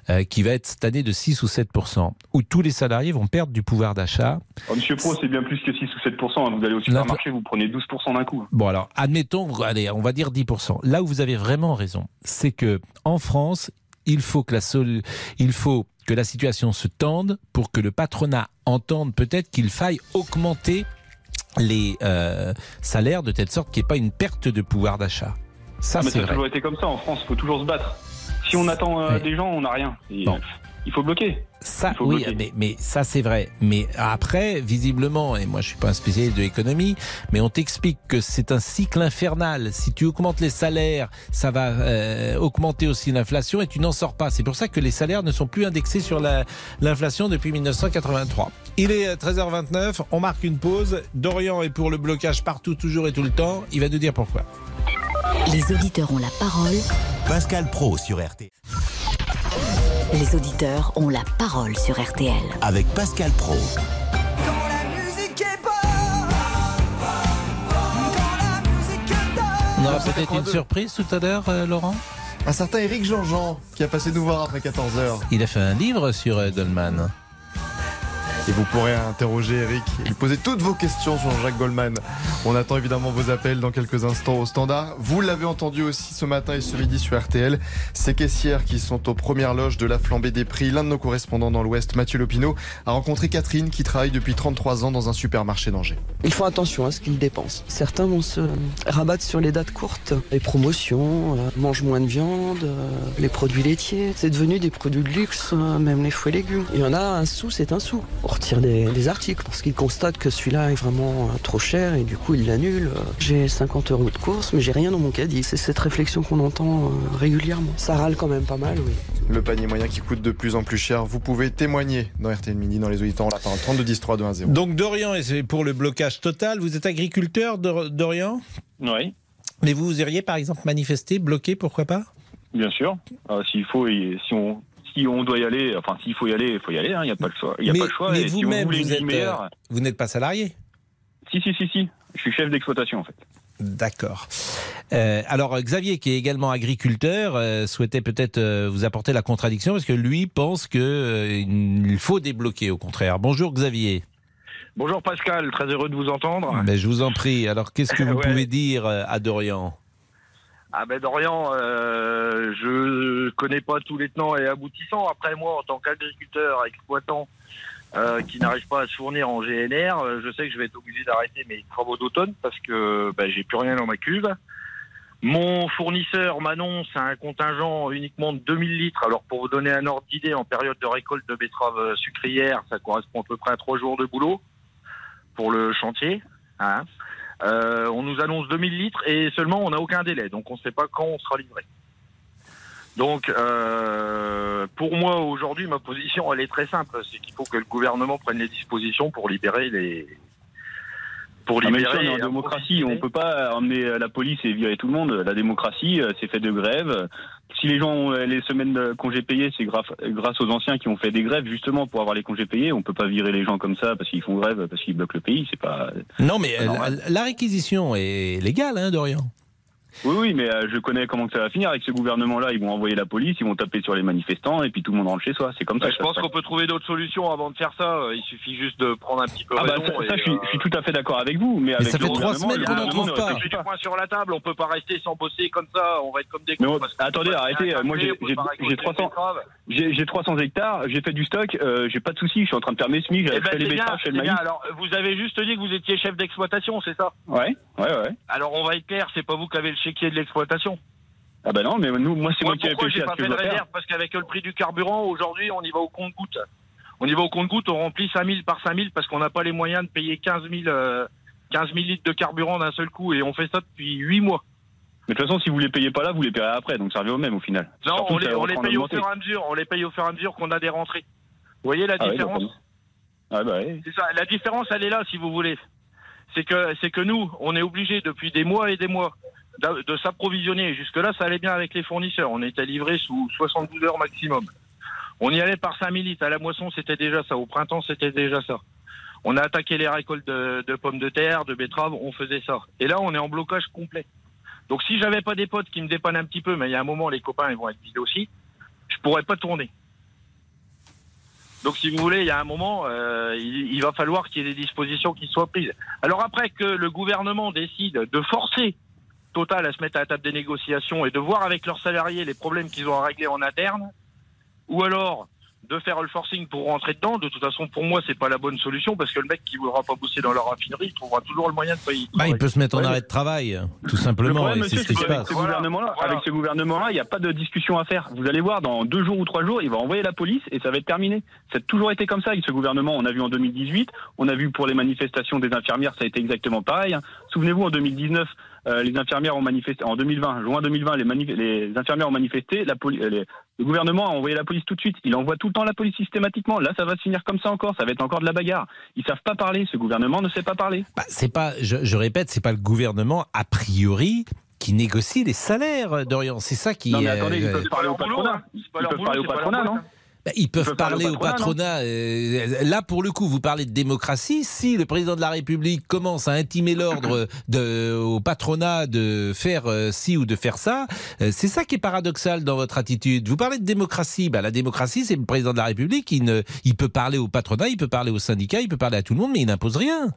euh, qui va être cette année de 6 ou 7 où tous les salariés vont perdre du pouvoir d'achat. Oh, Monsieur Pro, c'est bien plus que 6 ou 7%. hein. Vous allez au supermarché, vous prenez 12% d'un coup. Bon alors, admettons, allez, on va dire 10 Là où vous avez vraiment raison, c'est que en France, il faut que la sol- il faut que la situation se tende pour que le patronat entende peut-être qu'il faille augmenter les euh, salaires de telle sorte qu'il n'y ait pas une perte de pouvoir d'achat. Ça, Ah, mais ça a toujours été comme ça en France, il faut toujours se battre. Si on attend euh, Ouais. des gens, on n'a rien. Et, Bon. Euh, Il faut bloquer. Ça, faut oui, bloquer. mais, mais ça c'est vrai. Mais après, visiblement, et moi je suis pas un spécialiste de l'économie, mais on t'explique que c'est un cycle infernal. Si tu augmentes les salaires, ça va euh, augmenter aussi l'inflation et tu n'en sors pas. C'est pour ça que les salaires ne sont plus indexés sur la- l'inflation depuis 1983. Il est euh, 13h29, on marque une pause. Dorian est pour le blocage partout, toujours et tout le temps. Il va nous dire pourquoi. Les auditeurs ont la parole. Pascal Pro sur RT. Les auditeurs ont la parole sur RTL. Avec Pascal Pro. On aura peut-être une surprise tout à l'heure, euh, Laurent? Un certain Eric Jean-Jean qui a passé nous voir après 14h. Il a fait un livre sur euh, Goldman. Et vous pourrez interroger Eric et lui poser toutes vos questions sur Jacques Goldman. On attend évidemment vos appels dans quelques instants au standard. Vous l'avez entendu aussi ce matin et ce midi sur RTL. Ces caissières qui sont aux premières loges de la flambée des prix. L'un de nos correspondants dans l'Ouest, Mathieu Lopineau, a rencontré Catherine qui travaille depuis 33 ans dans un supermarché d'Angers. Ils font attention à ce qu'ils dépensent. Certains vont se rabattre sur les dates courtes, les promotions, euh, mangent moins de viande, euh, les produits laitiers. C'est devenu des produits de luxe, euh, même les fruits et légumes. Il y en a un sou, c'est un sou. Retire des, des articles parce qu'il constate que celui-là est vraiment euh, trop cher et du coup il l'annule. J'ai 50 euros de course mais j'ai rien dans mon caddie. C'est cette réflexion qu'on entend euh, régulièrement. Ça râle quand même pas mal, oui. Le panier moyen qui coûte de plus en plus cher. Vous pouvez témoigner dans RTL Midi, dans les auditeurs. On la parole 32 10 3 2 1 0. Donc Dorian, et c'est pour le blocage total. Vous êtes agriculteur, Dor- Dorian? Oui, Mais vous iriez par exemple manifester, bloquer, pourquoi pas? Bien sûr. Euh, s'il faut, et si on si on doit y aller, enfin s'il faut y aller, il faut y aller. Il n'y a pas le choix. Il y a mais, pas le choix. mais et si vous-même, vous, êtes, meilleure, euh, vous n'êtes pas salarié si si si si. Je suis chef d'exploitation en fait. D'accord. Euh, alors Xavier, qui est également agriculteur, euh, souhaitait peut-être euh, vous apporter la contradiction parce que lui pense que euh, il faut débloquer au contraire. Bonjour Xavier. Bonjour Pascal, très heureux de vous entendre. Mais je vous en prie. Alors qu'est-ce que vous Ouais. pouvez dire euh, à Dorian? Ah ben Dorian, euh, je connais pas tous les tenants et aboutissants. Après moi, en tant qu'agriculteur, exploitant, euh, qui n'arrive pas à se fournir en GNR, euh, je sais que je vais être obligé d'arrêter mes travaux d'automne parce que ben, j'ai plus rien dans ma cuve. Mon fournisseur m'annonce un contingent uniquement de 2000 litres. Alors pour vous donner un ordre d'idée, en période de récolte de betteraves euh, sucrières, ça correspond à peu près à trois jours de boulot pour le chantier. Hein. Euh, on nous annonce 2000 litres et seulement on n'a aucun délai, donc on ne sait pas quand on sera livré. Donc, euh, pour moi aujourd'hui, ma position elle est très simple, c'est qu'il faut que le gouvernement prenne les dispositions pour libérer les, pour Ah, libérer. si on est en démocratie, on peut pas emmener la police et virer tout le monde. La démocratie, euh, c'est fait de grèves. Si les gens ont les semaines de congés payés, c'est grâce, aux anciens qui ont fait des grèves justement pour avoir les congés payés. On peut pas virer les gens comme ça parce qu'ils font grève, parce qu'ils bloquent le pays. C'est pas. Non, mais euh, la, la réquisition est légale, hein, Dorian. Oui, oui, mais euh, je connais comment que ça va finir avec ce gouvernement-là. Ils vont envoyer la police, ils vont taper sur les manifestants et puis tout le monde rentre chez soi. C'est comme ça. Je pense qu'on peut trouver d'autres solutions avant de faire ça. Euh, Il suffit juste de prendre un petit peu Ah bah ça, et, ça, je, suis, euh, je suis tout à fait d'accord avec vous, mais, Mais avec ça le fait trois gouvernement, semaines le qu'on n'en gouvernement trouve pas. J'ai du point sur la table, on peut pas rester sans bosser comme ça, on va être comme des Mais cons. on- parce que attendez, arrêtez, moi, j'ai- café, on peut j'ai- pas j'ai récolter 300 des betteraves. J'ai j'ai 300 hectares, j'ai fait du stock, euh, j'ai pas de soucis, je suis en train de faire mes SMIC, Eh je ben, fais les betteraves, c'est le maïs. Alors, vous avez juste dit que vous étiez chef d'exploitation, c'est ça? Ouais, ouais, ouais. Alors, on va être clair, c'est pas vous qui avez le chéquier de l'exploitation. Ah bah non, mais nous, moi c'est moi, qui ai réfléchi à ce que fait je réserve Parce qu'avec le prix du carburant, aujourd'hui, on y va au compte-goutte. On y va au compte-goutte, on remplit 5000 par 5000 parce qu'on n'a pas les moyens de payer 15 000, euh, 15 000 litres de carburant d'un seul coup et on fait ça depuis 8 mois. Mais de toute façon, si vous les payez pas là, vous les payerez après, donc ça revient au même au final. Non, Surtout on les, on paye au fur et à mesure. On les paye au fur et à mesure qu'on a des rentrées. Vous voyez la Ah différence. Ah bah. C'est ça. La différence, elle est là, si vous voulez. C'est que, c'est que nous, on est obligé depuis des mois et des mois de s'approvisionner. Jusque-là, ça allait bien avec les fournisseurs. On était livré sous 72 heures maximum. On y allait par 5000 litres. À la moisson, c'était déjà ça. Au printemps, c'était déjà ça. On a attaqué les récoltes de, pommes de terre, de betteraves, on faisait ça. Et là, on est en blocage complet. Donc, si j'avais pas des potes qui me dépannent un petit peu, mais il y a un moment, les copains, ils vont être vides aussi, je pourrais pas tourner. Donc, si vous voulez, il y a un moment, euh, il va falloir qu'il y ait des dispositions qui soient prises. Alors après que le gouvernement décide de forcer Total à se mettre à la table des négociations et de voir avec leurs salariés les problèmes qu'ils ont à régler en interne, ou alors de faire le forcing pour rentrer dedans, de toute façon, pour moi, c'est pas la bonne solution parce que le mec qui voudra pas bosser dans leur raffinerie, il trouvera toujours le moyen de payer. Bah, il peut se mettre en Ouais, arrêt de travail, tout Le simplement, problème, et c'est monsieur, ce qui se c'est qu'avec passe. ce gouvernement-là, avec ce gouvernement-là, il n'y a pas de discussion à faire. Vous allez voir, dans deux jours ou trois jours, il va envoyer la police et ça va être terminé. Ça a toujours été comme ça avec ce gouvernement. On a vu en 2018, on a vu pour les manifestations des infirmières, ça a été exactement pareil. Souvenez-vous, en 2019, euh, les infirmières ont manifesté. En 2020, juin 2020, les, manif- les infirmières ont manifesté. La euh, les- le gouvernement a envoyé la police tout de suite. Il envoie tout le temps la police systématiquement. Là, ça va se finir comme ça encore. Ça va être encore de la bagarre. Ils savent pas parler. Ce gouvernement ne sait pas parler. Bah, c'est pas, je, je répète, c'est pas le gouvernement a priori qui négocie les salaires, Dorian. C'est ça qui. Non, mais euh, attendez, ils euh, peuvent parler au patronat. Ils peuvent parler au patronat, non? Bah, ils peuvent, parler parler au au patronat. euh, là, pour le coup, vous parlez de démocratie. Si le président de la République commence à intimer l'ordre au patronat de faire euh, ci ou de faire ça, euh, c'est ça qui est paradoxal dans votre attitude. Vous parlez de démocratie. Bah, la démocratie, c'est le président de la République. Il, ne, il peut parler au patronat, il peut parler aux syndicats, il peut parler à tout le monde, mais il n'impose rien.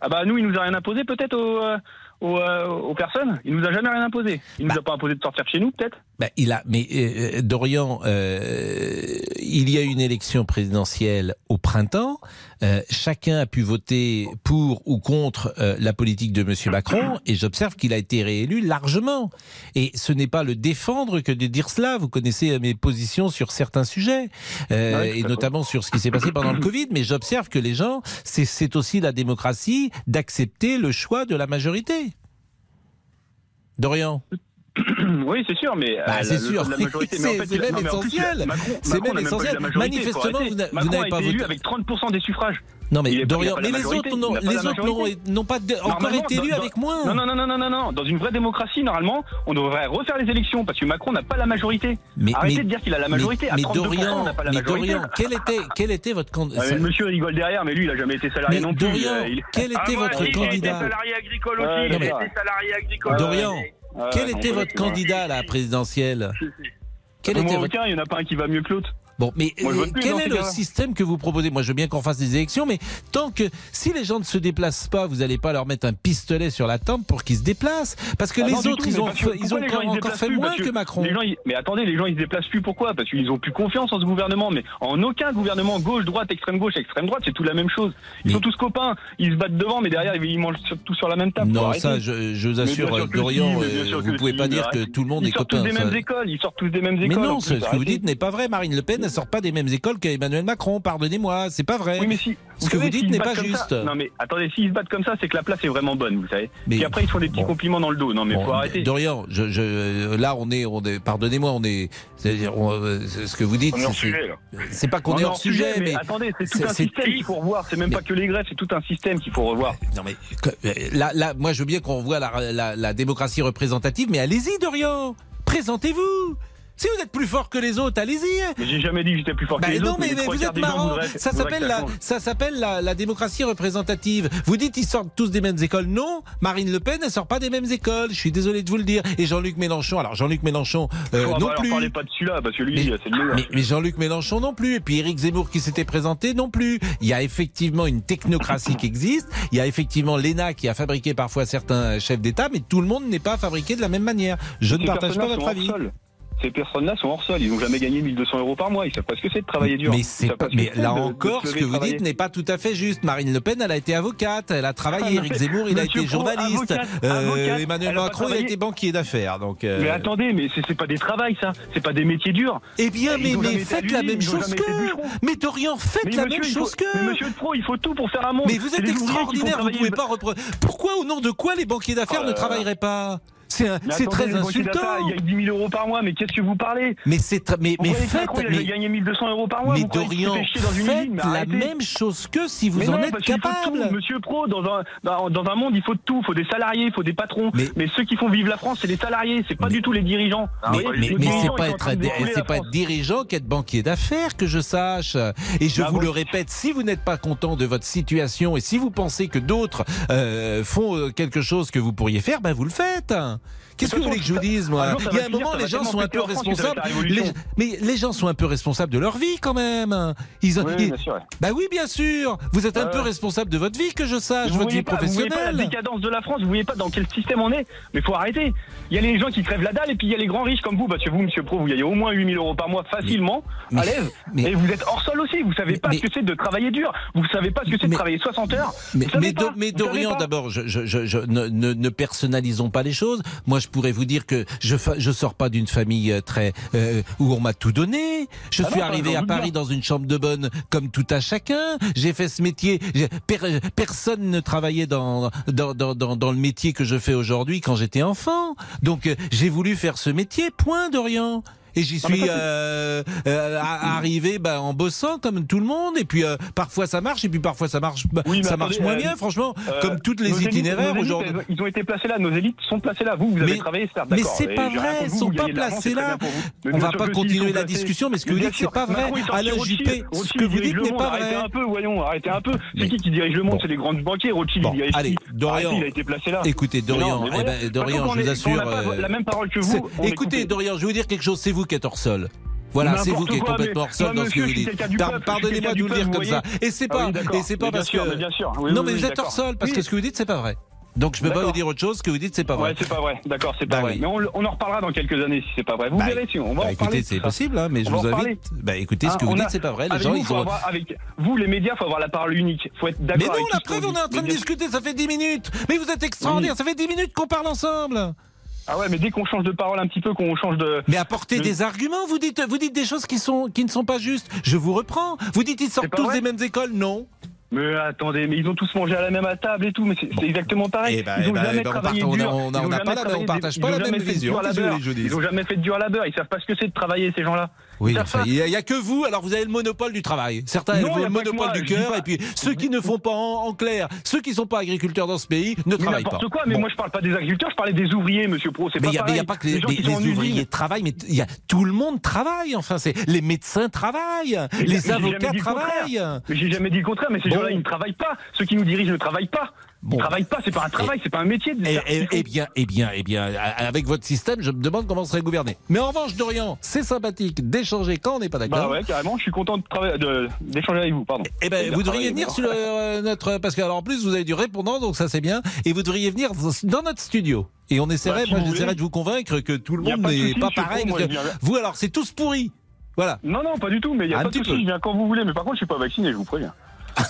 Ah bah nous, il nous a rien imposé peut-être aux, euh, euh, aux, personnes. Il nous a jamais rien imposé. Il ne nous bah. a pas imposé de sortir de chez nous, peut-être. Bah, il a, mais euh, euh Dorian, euh, il y a une élection présidentielle au printemps. Euh, chacun a pu voter pour ou contre euh, la politique de M. Macron, et j'observe qu'il a été réélu largement. Et ce n'est pas le défendre que de dire cela. Vous connaissez euh, mes positions sur certains sujets, euh, ah et notamment sur ce qui s'est passé pendant le Covid, mais j'observe que les gens, c'est aussi la démocratie d'accepter le choix de la majorité. Dorian Oui, c'est sûr, mais. Bah, euh, c'est sûr, c'est même essentiel. C'est même essentiel. Manifestement, vous n'avez pas voté. avec 30% des suffrages. Non, mais Dorian, mais les autres n'ont pas encore été élus avec moins. Non, non, non, non, non, non. Dans une vraie démocratie, normalement, on devrait refaire les élections parce que Macron n'a pas la majorité. Arrêtez de dire qu'il a la majorité. Mais Dorian, mais Dorian, quel était, quel était votre candidat ah, Monsieur rigole derrière, mais lui, il a jamais été salarié non plus. Dorian, euh, quel ah, était votre candidat Salarié agricole aussi. Dorian. Quel était votre candidat à la présidentielle? Quel ah, était votre... il n'y en a pas un qui va mieux que. Bon, mais euh, quel est le système que vous proposez? Moi, je veux bien qu'on fasse des élections, mais tant que si les gens ne se déplacent pas, vous n'allez pas leur mettre un pistolet sur la tempe pour qu'ils se déplacent, parce que bah, les autres, ils ont, ils ont encore fait moins que, Macron. Mais attendez, les gens, ils se déplacent plus. Pourquoi? Parce qu'ils ont plus confiance en ce gouvernement. Mais en aucun gouvernement gauche, droite, extrême gauche, extrême droite, c'est tout la même chose. Ils sont tous copains, ils se battent devant, mais derrière, ils mangent tous sur la même table. Non, ça, je, vous assure, Dorian, si, euh, vous pouvez pas dire que tout le monde est copain. Ils sortent tous des mêmes écoles. Ils sortent tous des mêmes écoles. Mais non, ce que vous dites n'est pas vrai, Marine Le Pen ne sortent pas des mêmes écoles qu'Emmanuel Macron. Pardonnez-moi, c'est pas vrai. Ce que vous dites n'est pas juste. Non, mais attendez, s'ils se battent comme ça, c'est que la place est vraiment bonne, vous savez. Mais Puis après, ils font des petits compliments dans le dos. Non, mais faut arrêter. Dorian, là, on est, pardonnez-moi, on est. C'est-à-dire, ce que vous dites. C'est pas qu'on est hors sujet, mais. mais attendez, c'est tout un système qu'il faut revoir. C'est même pas que les grèves, c'est tout un système qu'il faut revoir. Non, mais là, moi, je veux bien qu'on revoie la démocratie représentative, mais allez-y, Dorian Présentez-vous si vous êtes plus fort que les autres, allez-y. J'ai jamais dit que j'étais plus fort que bah les autres. Mais, mais, mais vous êtes marrant. Ça s'appelle la, ça s'appelle la, la, démocratie représentative. Vous dites ils sortent tous des mêmes écoles. Non, Marine Le Pen, elle sort pas des mêmes écoles. Je suis désolé de vous le dire. Et Jean-Luc Mélenchon, alors Jean-Luc Mélenchon euh, oh, non bah, plus. parlez pas de celui-là parce que lui, c'est le meilleur. Mais, mais Jean-Luc Mélenchon non plus. Et puis Éric Zemmour qui s'était présenté non plus. Il y a effectivement une technocratie qui existe. Il y a effectivement l'ENA qui a fabriqué parfois certains chefs d'État, mais tout le monde n'est pas fabriqué de la même manière. Je ne partage pas votre avis ces personnes-là sont hors sol. Ils n'ont jamais gagné 1200 euros par mois. Ils ne savent pas ce que c'est de travailler dur. Mais, là encore, ce que vous dites n'est pas tout à fait juste. Marine Le Pen, elle a été avocate, elle a travaillé. Ah, Eric Zemmour, il a été journaliste. Euh, Emmanuel Macron, il a été banquier d'affaires. Euh. Mais attendez, mais c'est, c'est pas des travails, ça. C'est pas des métiers durs. Eh bien, mais, faites la même chose que. Mais Dorian, faites la même chose que. Mais Monsieur il faut tout pour faire un monde. Mais vous êtes extraordinaire. Vous ne pouvez pas reprendre. Pourquoi, au nom de quoi, les banquiers d'affaires oh ne travailleraient pas? C'est un, c'est très insultant. Il gagne 10 000 euros par mois, mais qu'est-ce que vous parlez? Mais c'est mais mais faites mais gagner euros par mois? Mais Dorian, faites la même chose que si vous en êtes capable. Monsieur Pro, dans un dans un monde, il faut de tout. Il faut des salariés, il faut des patrons. Mais ceux qui font vivre la France, c'est les salariés. C'est pas du tout les dirigeants. Mais c'est pas être c'est pas être dirigeant qu'être banquier d'affaires que je sache. Et je vous le répète, si vous n'êtes pas content de votre situation et si vous pensez que d'autres euh, font euh, quelque chose que vous pourriez faire, ben vous le faites. Qu'est-ce que vous voulez que je vous dise, moi ah Il y a un moment, les gens sont un peu responsables. Mais les gens sont un peu responsables de leur vie, quand même. Bah oui, bien sûr. Vous êtes un peu responsable de votre vie, que je sache, vous votre vie professionnelle. Vous voyez pas la décadence de la France. Vous voyez pas dans quel système on est. Mais faut arrêter. Il y a les gens qui crèvent la dalle et puis il y a les grands riches comme vous, parce que vous, Monsieur Pro, vous gagnez au moins 8000 euros par mois facilement, mais... à l'aise. Et vous êtes hors sol aussi. Vous savez pas ce que c'est de travailler dur. Vous savez pas ce que c'est de travailler 60 heures. Mais, Dorian, d'abord, ne, personnalisons pas les choses. Moi, je je pourrais vous dire que je je sors pas d'une famille euh, très euh, où on m'a tout donné. Je suis arrivé à Paris dans une chambre de bonne comme tout à chacun. J'ai fait ce métier. personne ne travaillait dans dans, dans, dans, dans le métier que je fais aujourd'hui quand j'étais enfant. Donc euh, j'ai voulu faire ce métier. Point, Dorian. Et j'y suis euh, euh, arrivé ben, en bossant comme tout le monde. Et puis euh, parfois ça marche, et puis parfois ça marche, bah, ça marche moins bien. Franchement, comme toutes les itinéraires aujourd'hui, ils ont été placés là. Nos élites sont placées là. Vous, vous avez mais, travaillé, certes, Mais c'est pas vrai. Ils ne sont pas placés là. On ne va pas continuer la discussion, mais ce que vous dites, c'est pas vrai. Alain Juppé, ce que vous dites n'est pas vrai. Arrêtez un peu, voyons, arrêtez un peu. C'est qui qui dirige le monde? C'est les grandes banquiers. Rothschild. Allez, Dorian. A été placé là. Écoutez, Dorian. Eh ben, Dorian, je vous assure. La même parole que vous. Écoutez, Dorian, je vais vous dire quelque chose. C'est du comme ça. peuple, Et c'est vous voyez. pas, Ah oui, d'accord. et c'est pas Mais bien parce sûr, que. mais bien sûr. Oui, non, oui, mais oui, vous êtes hors sol parce que ce que vous dites, c'est pas vrai. Donc je peux pas vous dire autre chose que vous dites c'est pas vrai. Ouais, c'est pas vrai. D'accord, c'est pas Bah vrai. oui. Mais on, on en reparlera dans quelques années si c'est pas vrai. Vous Bah, verrez si on va bah, en écoutez, c'est ça. possible, hein, mais je On vous invite. Bah écoutez, ce que Hein, vous dites, c'est pas vrai. Les avec gens, vous, ils faut ont. avoir- avec vous, les médias, faut avoir la parole unique. Faut être d'accord. Mais non, la ce preuve, on est en train Mais de discuter, ça fait 10 minutes. Mais vous êtes extraordinaire, ça fait 10 minutes qu'on parle ensemble. Ah ouais, mais dès qu'on change de parole un petit peu, qu'on change de. Mais apportez de- des arguments, vous dites, vous dites des choses qui, sont, qui ne sont pas justes. Je vous reprends. Vous dites ils sortent tous des mêmes écoles Non. Mais attendez, mais ils ont tous mangé à la même table et tout, mais c'est exactement pareil. Eh ben, ils eh ont ben, jamais eh ben, on travaillé on dur. on n'a pas la- on partage pas la même vision, Ils ont jamais fait de dur à la beurre. Ils savent pas ce que c'est de travailler ces gens-là. Oui, enfin, il n'y a, il y a que vous, alors vous avez le monopole du travail. Certains Non, ont le monopole moi, du cœur, et puis ceux qui ne font pas en, en clair, ceux qui ne sont pas agriculteurs dans ce pays ne Mais travaillent pas. n'importe quoi, mais Bon. moi je parle pas des agriculteurs, je parlais des ouvriers, monsieur Pro. C'est Mais pas il n'y a, mais il y a pareil. pas que les, les- les usine. ouvriers travaillent, mais il y a, tout le monde travaille. Enfin, c'est les médecins travaillent, Mais les avocats travaillent. Mais j'ai jamais dit le contraire, mais ces Bon. gens-là, ils ne travaillent pas. Ceux qui nous dirigent ne travaillent pas. Ils ne travaillent pas, c'est pas un travail, c'est pas un métier. de faire ce eh, qu'ils font. eh bien, eh bien, eh bien, avec votre système, je me demande comment serait gouverné. Mais en revanche, Dorian, c'est sympathique d'échanger quand on n'est pas Bah d'accord. ouais, carrément, je suis content de travailler- de- d'échanger avec vous, pardon. Eh ben, Et de vous devriez venir sur le- euh, notre parce que alors en plus vous avez du répondant donc ça c'est bien et vous devriez venir dans notre studio et on essaierait Bah, si moi voulez. de vous convaincre que tout le Y monde n'est pas pareil moi, vous alors c'est tous pourris voilà Non, non, pas du tout, mais il n'y a Un pas de souci, je viens quand vous voulez, mais par contre, je suis pas vacciné, je vous préviens.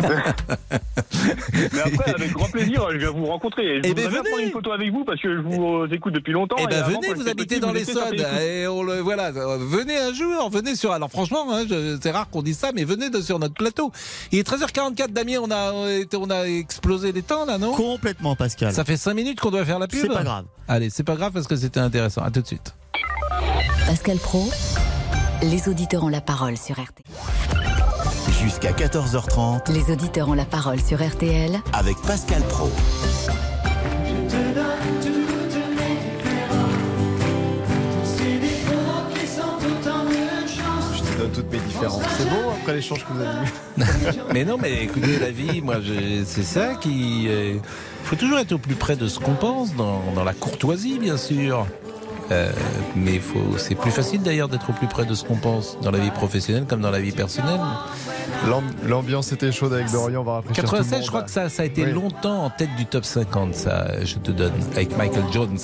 mais après, avec grand plaisir, je viens vous rencontrer. Et je Eh ben, venez. prendre une photo avec vous parce que je vous euh, écoute depuis longtemps. Eh et ben avant, venez, vous habitez petit, dans vous les étiez sur Sodes Téléfoot. et on le voilà, euh, venez un jour, venez sur alors franchement, hein, c'est rare qu'on dise ça, mais venez de- sur notre plateau. Il est 13h44, Damien, on a on a explosé les temps là, non? Complètement, Pascal. Ça fait 5 minutes qu'on doit faire la pub. C'est pas grave. Allez, c'est pas grave parce que c'était intéressant. À tout de suite. Pascal Pro, les auditeurs ont la parole sur RTL. Jusqu'à 14h30 Les auditeurs ont la parole sur RTL avec Pascal Pro. Je te donne toutes mes différences. C'est bon après l'échange que vous avez eu mais non, mais écoutez, la vie, moi, je- c'est ça qui. Il faut toujours être au plus près de ce qu'on pense, dans, dans la courtoisie, bien sûr. Euh, mais faut, c'est plus facile d'ailleurs d'être au plus près de ce qu'on pense dans la vie professionnelle comme dans la vie personnelle. L'am- L'ambiance était chaude avec Dorian, on va rafraîchir tout le 96, monde. je crois que ça, ça a été Oui. longtemps en tête du top 50, ça, je te donne, avec Michael Jones.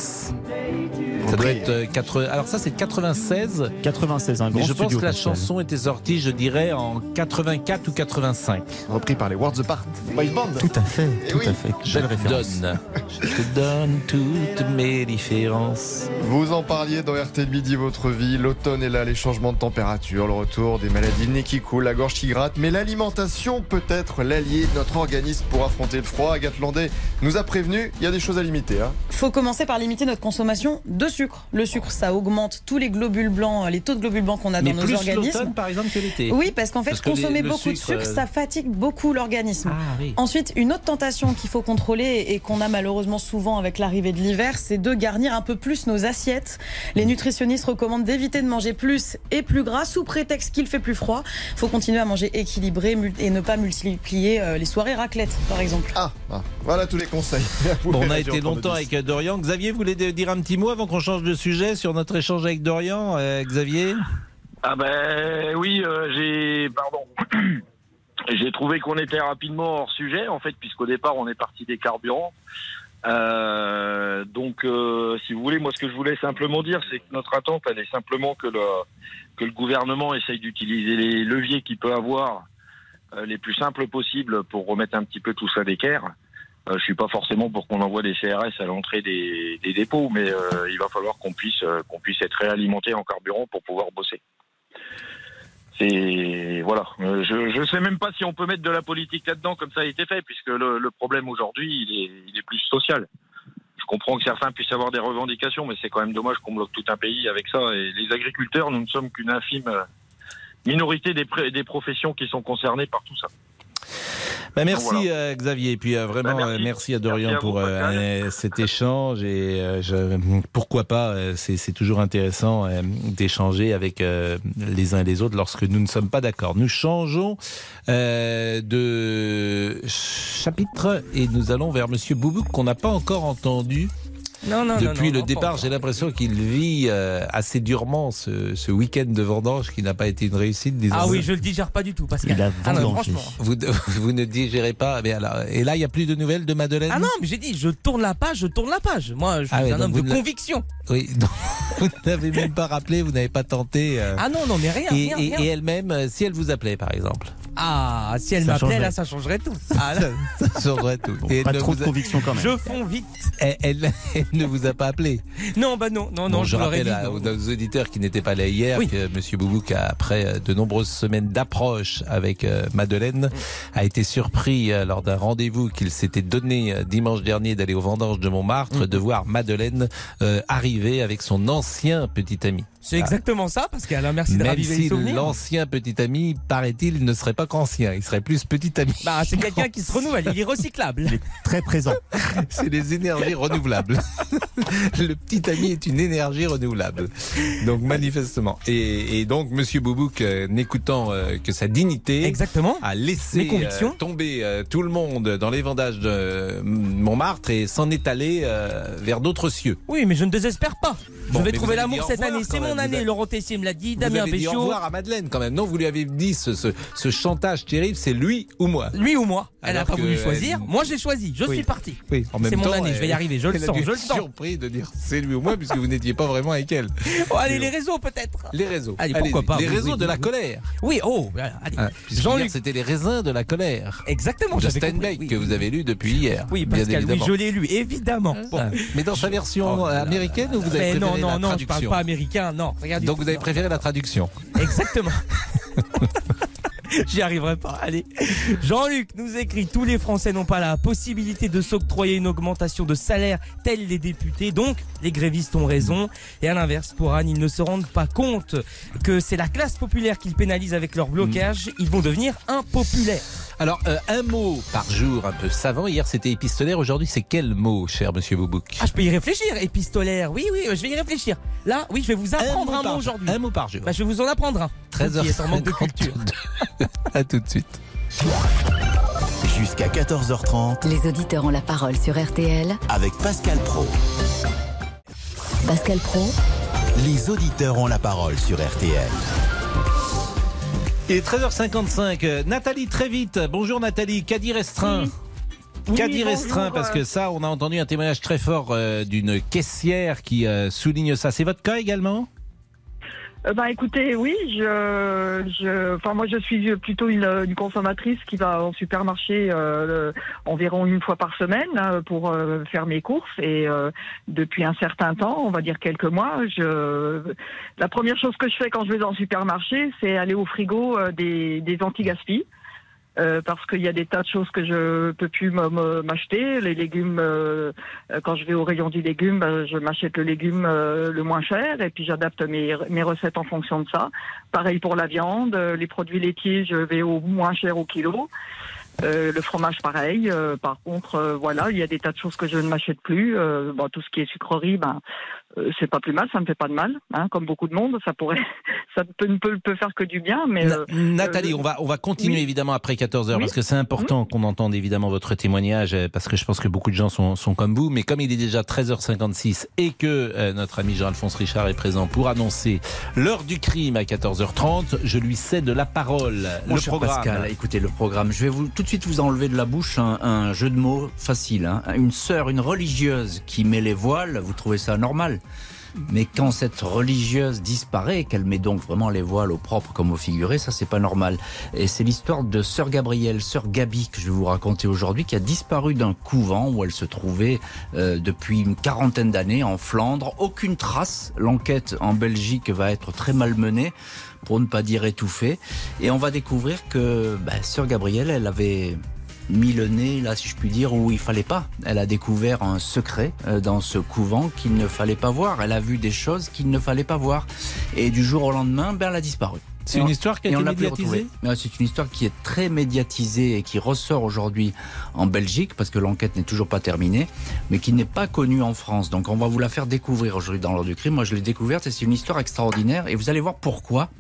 Ça doit être euh, 80 Alors ça, c'est 96. 96, un grand Mais je pense que la chanson était sortie, je dirais, en 84 ou 85. Repris par les Words Apart Boys Band. Tout à fait, Eh tout oui. à fait. Je te donne, je te donne toutes mes différences. Vous en parliez dans RT Midi, votre vie. L'automne est là, les changements de température, le retour des maladies, le nez qui coule, la gorge qui gratte. Mais l'alimentation peut être l'allié de notre organisme pour affronter le froid. Agathe Landais nous a prévenu, il y a des choses à limiter. Hein. faut commencer par limiter notre consommation de sucre. Le sucre, ça augmente tous les globules blancs, les taux de globules blancs qu'on a Mais dans nos plus organismes. l'automne, par exemple, que l'été. Oui, parce qu'en fait, Parce les- consommer beaucoup de sucre, euh, ça fatigue beaucoup l'organisme. Ah oui. Ensuite, une autre tentation qu'il faut contrôler et qu'on a malheureusement souvent avec l'arrivée de l'hiver, c'est de garnir un peu plus nos assiettes. Les nutritionnistes recommandent d'éviter de manger plus et plus gras sous prétexte qu'il fait plus froid. Il faut continuer à manger équilibré et ne pas multiplier euh, les soirées raclette, par exemple. Ah, ah, voilà tous les conseils. Vous Bon, on a été longtemps 32-10. avec Dorian. Xavier voulait de- dire un petit mot avant qu'on change de sujet sur notre échange avec Dorian. Euh, Xavier Ah ben oui, euh, j'ai pardon. J'ai trouvé qu'on était rapidement hors sujet en fait, puisqu'au départ on est parti des carburants. Euh, donc, si vous voulez, moi ce que je voulais simplement dire, c'est que notre attente, elle est simplement que le que le gouvernement essaye d'utiliser les leviers qu'il peut avoir les plus simples possibles pour remettre un petit peu tout ça d'équerre. Euh, je suis pas forcément pour qu'on envoie des CRS à l'entrée des, dépôts, mais euh, il va falloir qu'on puisse euh, qu'on puisse être réalimenté en carburant pour pouvoir bosser. C'est voilà. Euh, je je sais même pas si on peut mettre de la politique là-dedans comme ça a été fait, puisque le, problème aujourd'hui il est plus social. Je comprends que certains puissent avoir des revendications, mais c'est quand même dommage qu'on bloque tout un pays avec ça. Et les agriculteurs, nous ne sommes qu'une infime euh, minorité des professions qui sont concernées par tout ça. Bah, merci voilà. euh, Xavier et puis euh, vraiment Bah, merci. euh, merci à Dorian Merci à vous, pour euh, cet échange et je- pourquoi pas c'est toujours intéressant d'échanger avec les uns et les autres lorsque nous ne sommes pas d'accord. Nous changeons de chapitre et nous allons vers Monsieur Boubouk qu'on n'a pas encore entendu. Non, non, non, Depuis non, le départ, j'ai l'impression qu'il vit euh, assez durement ce, ce week-end de vendange qui n'a pas été une réussite. disons. Ah oui, je le digère pas du tout, Pascal. Ah non, franchement. Vous, vous ne digérez pas. Mais alors, et là, il n'y a plus de nouvelles de Madeleine Ah non, mais j'ai dit, je tourne la page, je tourne la page. Moi, je suis Ah ouais, un donc homme de conviction. Oui, vous n'avez même pas rappelé, vous n'avez pas tenté. euh, Ah non, non, mais rien, et, rien, et- rien. et elle-même, euh, si elle vous appelait, par exemple. Ah, si elle m'appelait, là, ça changerait tout. Ah, là. Ça changerait tout. Et pas trop de vous a- conviction quand même. Je fonds vite. Elle, elle- elle ne vous a pas appelé. Non, bah non, non, non, Bon, je je rappelle dit. à- aux, auditeurs qui n'étaient pas là hier Oui. que Monsieur Boubouk, après euh, de nombreuses semaines d'approche avec euh, Madeleine, a été surpris euh, lors d'un rendez-vous qu'il s'était donné dimanche dernier d'aller aux vendanges de Montmartre, Mm. de voir Madeleine euh, arriver avec son ancien petit ami. C'est exactement ça, Pascal. hein, Merci de Même raviver les si souvenirs. l'ancien petit ami, paraît-il, ne serait pas qu'ancien, il serait plus petit ami. Bah, c'est quelqu'un qui se renouvelle, il est recyclable. Très présent. C'est les énergies renouvelables. Le petit ami est une énergie renouvelable. Donc manifestement. Et, et donc Monsieur Boubouk, euh, n'écoutant euh, que sa dignité, Exactement. a laissé euh, tomber tout le monde dans les vendages de euh, Montmartre et s'en est allé vers d'autres cieux. Oui, mais je ne désespère pas. Bon, je vais trouver l'amour cette année. C'est même. Mon Vous année. Laurent Tessier me l'a dit. Vous Damien avez dit au Péchaud. revoir à Madeleine quand même. Non, vous lui avez dit ce, ce, ce chantage terrible, c'est lui ou moi. Lui ou moi Elle n'a pas voulu choisir. elle- Moi, j'ai choisi. Je Oui. suis parti. Oui, en même C'est mon temps, année, je vais y arriver, je le sens, je le sens. surpris de dire c'est lui ou moi puisque vous n'étiez pas vraiment avec elle. Oh, allez, les réseaux peut-être. Les réseaux. Allez, pourquoi pas. Les réseaux de la colère. Oui, oh, allez. Ah, Jean-Luc. c'était les raisins de la colère. Exactement, De Steinbeck oui, que vous avez lu depuis hier. Oui, bien Pascal, oui, évidemment. je l'ai lu, évidemment. Bon. Ah, Mais dans sa version Oh américaine ou vous avez non, non, non, je parle pas américain, non. Regarde Donc vous avez préféré la traduction. Exactement. J'y arriverai pas. Allez. Jean-Luc nous écrit Tous les Français n'ont pas la possibilité de s'octroyer une augmentation de salaire tels les députés. Donc, les grévistes ont raison. Et à l'inverse, pour Anne, ils ne se rendent pas compte que c'est la classe populaire qu'ils pénalisent avec leur blocage. Ils vont devenir impopulaires. Alors, euh, un mot par jour un peu savant. Hier, c'était épistolaire. Aujourd'hui, c'est quel mot, cher monsieur Boubouk Ah, je peux y réfléchir. Épistolaire. Oui, oui, je vais y réfléchir. Là, oui, je vais vous apprendre un, mot jour. aujourd'hui. Un mot par jour. Bah, je vais vous en apprendre un. 13 Qui est en manque de culture. à tout de suite. Jusqu'à 14h30 Les auditeurs ont la parole sur RTL. avec Pascal Pro. Pascal Pro, Les auditeurs ont la parole sur RTL. Il est 13h55. Euh, Nathalie, très vite. Bonjour Nathalie. Caddie restreint. Oui, Caddie bonjour, restreint, parce euh. que ça, on a entendu un témoignage très fort euh, d'une caissière qui euh, souligne ça. C'est votre cas également? Bah écoutez, oui, je, je, enfin moi je suis plutôt une, une consommatrice qui va au supermarché euh, environ une fois par semaine hein, pour euh, faire mes courses et euh, depuis un certain temps, on va dire quelques mois, je, la première chose que je fais quand je vais dans supermarché, c'est aller au frigo euh, des, des anti-gaspi. Euh, parce qu'il y a des tas de choses que je peux plus m'acheter. Les légumes, euh, euh, quand je vais au rayon du légume, ben, je m'achète le légume euh, le moins cher et puis j'adapte mes, mes recettes en fonction de ça. Pareil pour la viande, les produits laitiers, je vais au moins cher au kilo. Euh, le fromage, pareil. Euh, par contre, euh, voilà, il y a des tas de choses que je ne m'achète plus. Bon, tout ce qui est sucrerie, ben, c'est pas plus mal, ça me fait pas de mal. Hein, comme beaucoup de monde, ça pourrait, ça peut, ne peut, peut faire que du bien. Mais Na- euh, Nathalie, euh, on va on va continuer oui. évidemment après 14h Oui. parce que c'est important qu'on entende évidemment votre témoignage euh, parce que je pense que beaucoup de gens sont, sont comme vous mais comme il est déjà 13h56 et que euh, notre ami Jean-Alphonse Richard est présent pour annoncer l'heure du crime à 14h30, je lui cède la parole. Mon le cher programme. Pascal, écoutez le programme. Je vais vous tout de suite vous enlever de la bouche un, un jeu de mots facile. hein. Une sœur, une religieuse qui met les voiles, vous trouvez ça normal? Mais quand cette religieuse disparaît, qu'elle met donc vraiment les voiles au propre comme au figuré, ça c'est pas normal. Et c'est l'histoire de sœur Gabrielle, sœur Gabi que je vais vous raconter aujourd'hui, qui a disparu d'un couvent où elle se trouvait euh, depuis une quarantaine d'années en Flandre. Aucune trace. L'enquête en Belgique va être très mal menée pour ne pas dire étouffée. Et on va découvrir que bah, sœur Gabrielle, elle avait mis le nez, là, si je puis dire, où il fallait pas. Elle a découvert un secret euh, dans ce couvent qu'il ne fallait pas voir. Elle a vu des choses qu'il ne fallait pas voir. Et du jour au lendemain, ben, elle a disparu. C'est une histoire qui a été médiatisée C'est une histoire qui est très médiatisée et qui ressort aujourd'hui en Belgique parce que l'enquête n'est toujours pas terminée, mais qui n'est pas connue en France. Donc on va vous la faire découvrir aujourd'hui dans l'heure du crime. Moi je l'ai découverte et c'est une histoire extraordinaire et vous allez voir pourquoi,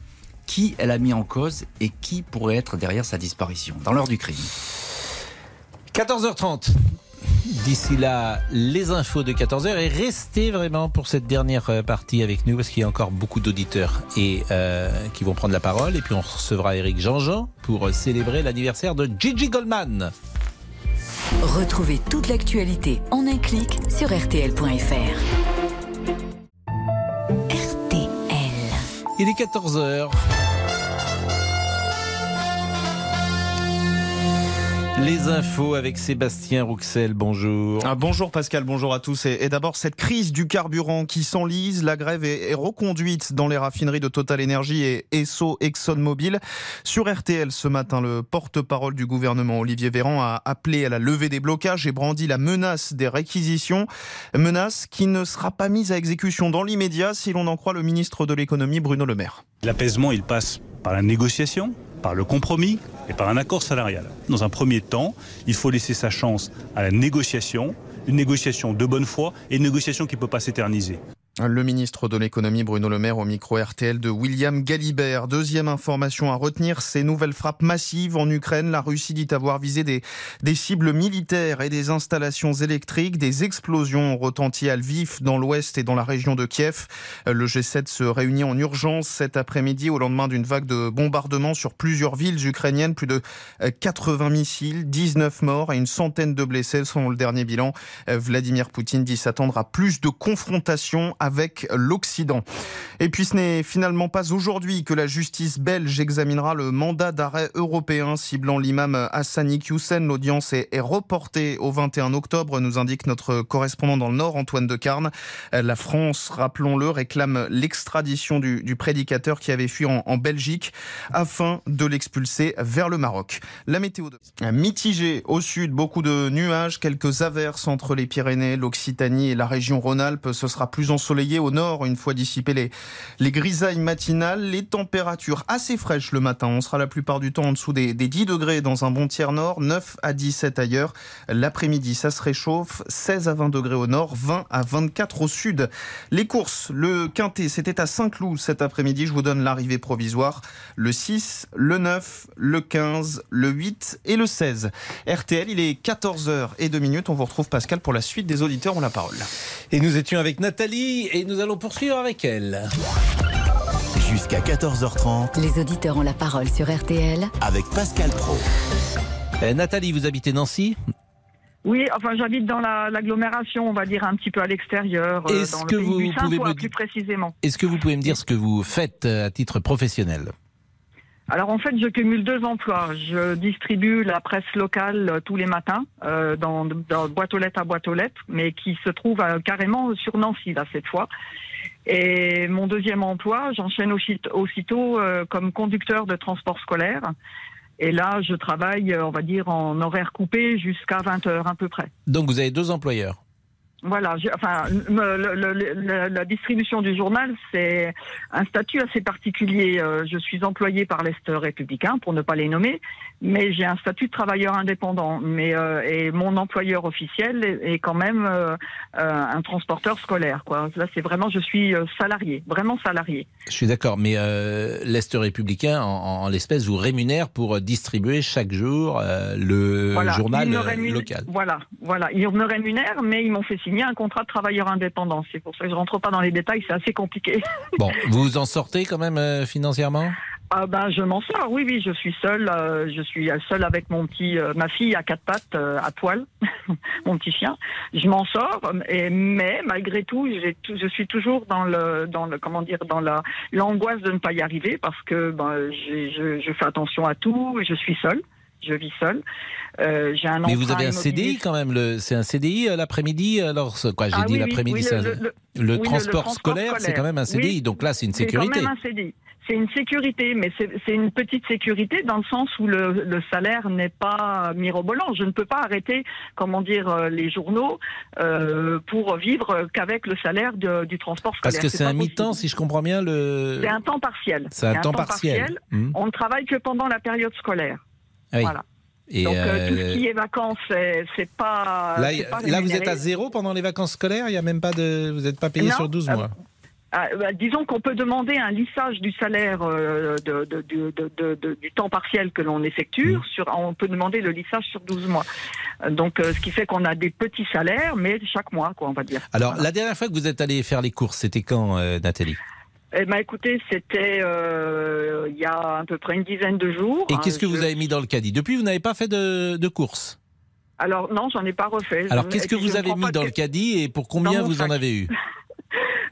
qui elle a mis en cause et qui pourrait être derrière sa disparition dans l'heure du crime. 14h30. D'ici là, les infos de 14h et restez vraiment pour cette dernière euh, partie avec nous parce qu'il y a encore beaucoup d'auditeurs et euh, qui vont prendre la parole et puis on recevra Eric Jean-Jean pour célébrer l'anniversaire de Gigi Goldman. Retrouvez toute l'actualité en un clic sur RTL.fr. Il est 14h. Les infos avec Sébastien Rouxel, bonjour. Ah, bonjour Pascal, bonjour à tous. Et, et d'abord, cette crise du carburant qui s'enlise, la grève est, est reconduite dans les raffineries de Total Energy et Esso ExxonMobil. Sur RTL ce matin, le porte-parole du gouvernement Olivier Véran a appelé à la levée des blocages et brandi la menace des réquisitions. Menace qui ne sera pas mise à exécution dans l'immédiat si l'on en croit le ministre de l'économie Bruno Le Maire. L'apaisement, il passe par la négociation, par le compromis et par un accord salarial. Dans un premier temps, il faut laisser sa chance à la négociation, une négociation de bonne foi et une négociation qui ne peut pas s'éterniser. Le ministre de l'économie Bruno Le Maire au micro RTL de William Galibert. Deuxième information à retenir, ces nouvelles frappes massives en Ukraine. La Russie dit avoir visé des, cibles militaires et des installations électriques. Des explosions ont retenti à Lviv dans l'ouest et dans la région de Kiev. Le G7 se réunit en urgence cet après-midi au lendemain d'une vague de bombardements sur plusieurs villes ukrainiennes. Plus de 80 missiles, 19 morts et une centaine de blessés selon le dernier bilan. Vladimir Poutine dit s'attendre à plus de confrontations avec l'Occident. Et puis ce n'est finalement pas aujourd'hui que la justice belge examinera le mandat d'arrêt européen ciblant l'imam Hassani Hussein. L'audience est, reportée au 21 octobre, nous indique notre correspondant dans le Nord, Antoine de Carne. La France, rappelons-le, réclame l'extradition du, prédicateur qui avait fui en, en Belgique afin de l'expulser vers le Maroc. La météo de... mitigée au sud, beaucoup de nuages, quelques averses entre les Pyrénées, l'Occitanie et la région Rhône-Alpes. Ce sera plus ensoleillé au nord une fois dissipées les, les grisailles matinales. Les températures assez fraîches le matin. On sera la plupart du temps en dessous des, des 10 degrés dans un bon tiers nord, 9 à 17 ailleurs. L'après-midi, ça se réchauffe, 16 à 20 degrés au nord, 20 à 24 au sud. Les courses, le quintet, c'était à Saint-Cloud cet après-midi. Je vous donne l'arrivée provisoire. Le 6, le 9, le 15, le 8 et le 16. RTL, il est 14h et 2 minutes. On vous retrouve Pascal pour la suite des auditeurs ont la parole. Et nous étions avec Nathalie et nous allons poursuivre avec elle. Jusqu'à 14h30. Les auditeurs ont la parole sur RTL. Avec Pascal Pro. Euh, Nathalie, vous habitez Nancy oui, enfin j'habite dans l'agglomération, la, on va dire un petit peu à l'extérieur, euh, dans le que pays vous du pouvez me... plus précisément. Est-ce que vous pouvez me dire ce que vous faites euh, à titre professionnel? Alors en fait, je cumule deux emplois. Je distribue la presse locale euh, tous les matins euh, dans, boîte aux lettres à boîte aux lettres, mais qui se trouve euh, carrément sur Nancy là cette fois. Et mon deuxième emploi, j'enchaîne aussitôt, aussitôt comme conducteur de transport scolaire. Et là, je travaille, on va dire, en horaire coupé jusqu'à 20 heures à peu près. Donc vous avez deux employeurs voilà, enfin, le, le, le, la distribution du journal, c'est un statut assez particulier. Euh, je suis employé par l'Est républicain, pour ne pas les nommer, mais j'ai un statut de travailleur indépendant. Mais euh, et mon employeur officiel est, est quand même euh, un transporteur scolaire. Quoi. Là, c'est vraiment, je suis salarié, vraiment salarié. Je suis d'accord, mais l'Est républicain, en, en l'espèce, vous rémunère pour distribuer chaque jour le voilà, journal local. Voilà, voilà, ils me rémunèrent, mais ils m'ont fait signer un contrat de travailleur indépendant. C'est pour ça que je rentre pas dans les détails, c'est assez compliqué. Bon, vous en sortez quand même euh, financièrement? Ah ben je m'en sors, oui oui, je suis seule, euh, je suis seule avec mon petit, euh, ma fille à quatre pattes, euh, à poil, mon petit chien. Je m'en sors, et, mais malgré tout, tout, je suis toujours dans le, dans le, comment dire, dans la l'angoisse de ne pas y arriver parce que ben je, je fais attention à tout, je suis seule je vis seule. Euh, j'ai un Mais vous avez un immobilier. CDI quand même, le... c'est un CDI euh, l'après-midi Alors, c'est quoi, j'ai Ah dit oui, l'après-midi, oui, le- transport scolaire, c'est quand même un CDI, Oui. donc là, c'est une C'est sécurité. quand même un CDI. C'est une sécurité, mais c'est c'est une petite sécurité dans le sens où le, le salaire n'est pas mirobolant. Je ne peux pas arrêter, comment dire, euh, les journaux euh, pour vivre qu'avec le salaire de- du transport scolaire. Parce que c'est un mi-temps, si je comprends bien, le. C'est un temps partiel. C'est un temps partiel. Hmm. On ne travaille que pendant la période scolaire. Oui. Voilà. Et Donc euh, tout euh, ce qui est vacances, c'est c'est pas. là, pas vous êtes à zéro pendant les vacances scolaires Il y a même pas de. Vous n'êtes pas payé Non, sur 12 euh, mois Ah, bah, disons qu'on peut demander un lissage du salaire euh, de, de- de- de- de- de- du temps partiel que l'on effectue. Sur, on peut demander le lissage sur 12 mois. Euh, Donc, euh, ce qui fait qu'on a des petits salaires, mais chaque mois, quoi, on va dire. Alors, la dernière fois que vous êtes allé faire les courses, c'était quand, euh, Nathalie? Eh ben, écoutez, c'était euh, il y a à peu près une dizaine de jours. Et hein, qu'est-ce que je- vous avez mis dans le caddie? Depuis, vous n'avez pas fait de, de courses. Alors non, j'en ai pas refait. Alors, qu'est-ce que vous avez mis dans le caddie et pour combien vous en avez eu?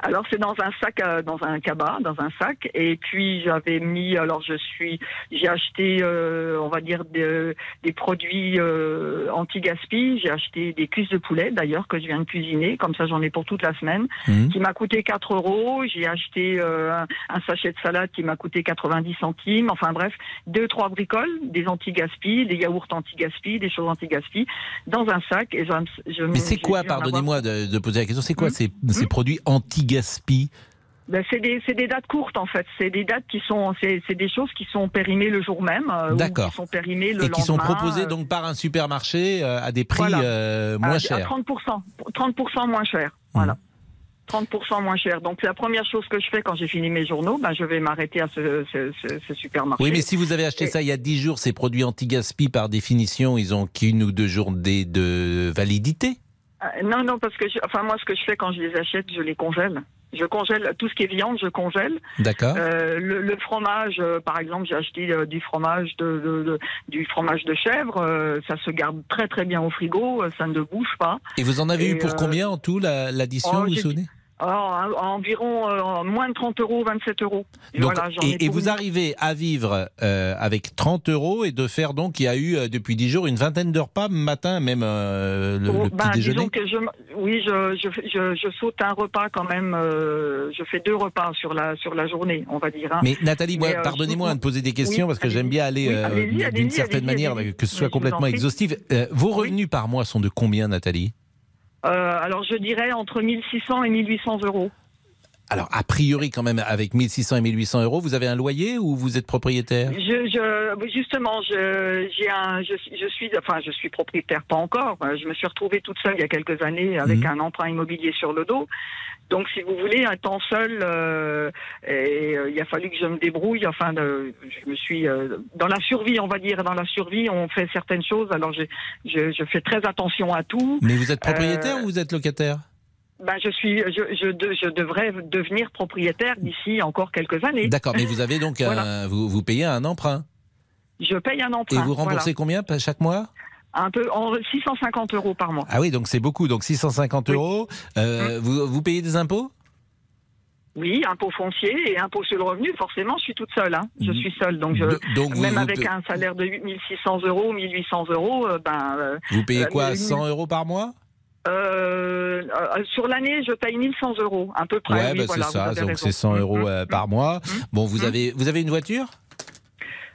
Alors c'est dans un sac, euh, dans un cabas, dans un sac. Et puis j'avais mis, alors je suis, j'ai acheté, euh, on va dire des, des produits euh, anti-gaspi. J'ai acheté des cuisses de poulet d'ailleurs que je viens de cuisiner, comme ça j'en ai pour toute la semaine, Mhm. qui m'a coûté 4 euros. J'ai acheté euh, un, un sachet de salade qui m'a coûté 90 centimes. Enfin bref, deux trois bricoles, des anti-gaspi, des yaourts anti-gaspi, des choses anti-gaspi, dans un sac. Et je, je, Mais c'est quoi, pardonnez-moi de, de poser la question, c'est quoi Hmm ces, ces produits Ben, c'est des, dates courtes en fait. C'est des dates qui sont, c'est, des choses qui sont périmées le jour même. euh, D'accord. Qui sont périmées le Et qui sont proposés euh, donc par un supermarché euh, à des prix Voilà. moins chers. À 30%, 30% moins cher. Voilà. 30% moins cher. Donc la première chose que je fais quand j'ai fini mes journaux, ben, je vais m'arrêter à ce, ce, ce- ce supermarché. Oui, mais si vous avez acheté Et- ça il y a 10 jours, ces produits anti-gaspi, par définition, ils ont qu'une ou deux journées de validité. Euh, Non, non, parce que je- enfin moi ce que je fais quand je les achète, je les congèle. Je congèle tout ce qui est viande, je congèle. D'accord. Euh, le, le fromage, euh, par exemple, j'ai acheté euh, du fromage de, de- de- du fromage de chèvre. ça se garde très très bien au frigo, ça ne bouge pas. Et vous en avez Et, eu pour combien en tout, la- l'addition, oh, vous vous souvenez? En- environ euh, moins de 30 euros, 27 euros. Et Donc, voilà, j'en ai et, et pour vous arrivez à vivre euh, avec 30 euros et de faire donc, il y a eu euh, depuis 10 jours une vingtaine de repas, matin même euh, le, Oh, le ben, petit déjeuner? que je, m- oui, je, je, je, je saute un repas quand même. je fais deux repas sur la sur la journée, on va dire. hein. Mais Nathalie, pardonnez-moi de poser des questions Oui, parce que j'aime bien aller Oui, d'une certaine manière, que ce soit complètement exhaustif. Vos revenus par mois sont de combien, Nathalie? Alors, je dirais entre 1600 et 1800 euros. Alors, a priori, quand même, avec 1600 et 1800 euros, vous avez un loyer ou vous êtes propriétaire? Je, je, justement, je, j'ai un, je, je suis, enfin, je suis propriétaire, pas encore. Euh, Je me suis retrouvée toute seule il y a quelques années avec Mhm. un emprunt immobilier sur le dos. Donc, si vous voulez, un temps seul, euh, et euh, il a fallu que je me débrouille. Enfin, de- je me suis euh, dans la survie, on va dire, dans la survie, on fait certaines choses. Alors, je, je, je fais très attention à tout. Mais vous êtes propriétaire ou vous êtes locataire? Ben, je suis, je, je, de- je devrais devenir propriétaire d'ici encore quelques années. D'accord, mais vous avez donc un- Voilà. vous, vous payez un emprunt. Je paye un Et emprunt. vous remboursez voilà. combien chaque mois? Un peu, en 650 euros par mois. Ah oui, donc c'est beaucoup. Donc 650 euros. Euh, vous, vous payez des impôts? Oui, impôt foncier et impôt sur le revenu, forcément, je suis toute seule. Hein. Je Mhm. suis seule, donc, je, donc même vous avec un salaire de 1600 euros, 1800 euros, euh, ben. euh, Vous payez euh, quoi mais- 100 euros par mois? Euh, euh, Sur l'année, je paye 1100 euros, à peu près. Ouais, oui, bah, voilà, c'est ça. Donc c'est 100 euros euh, par mois. Bon, vous avez vous avez une voiture?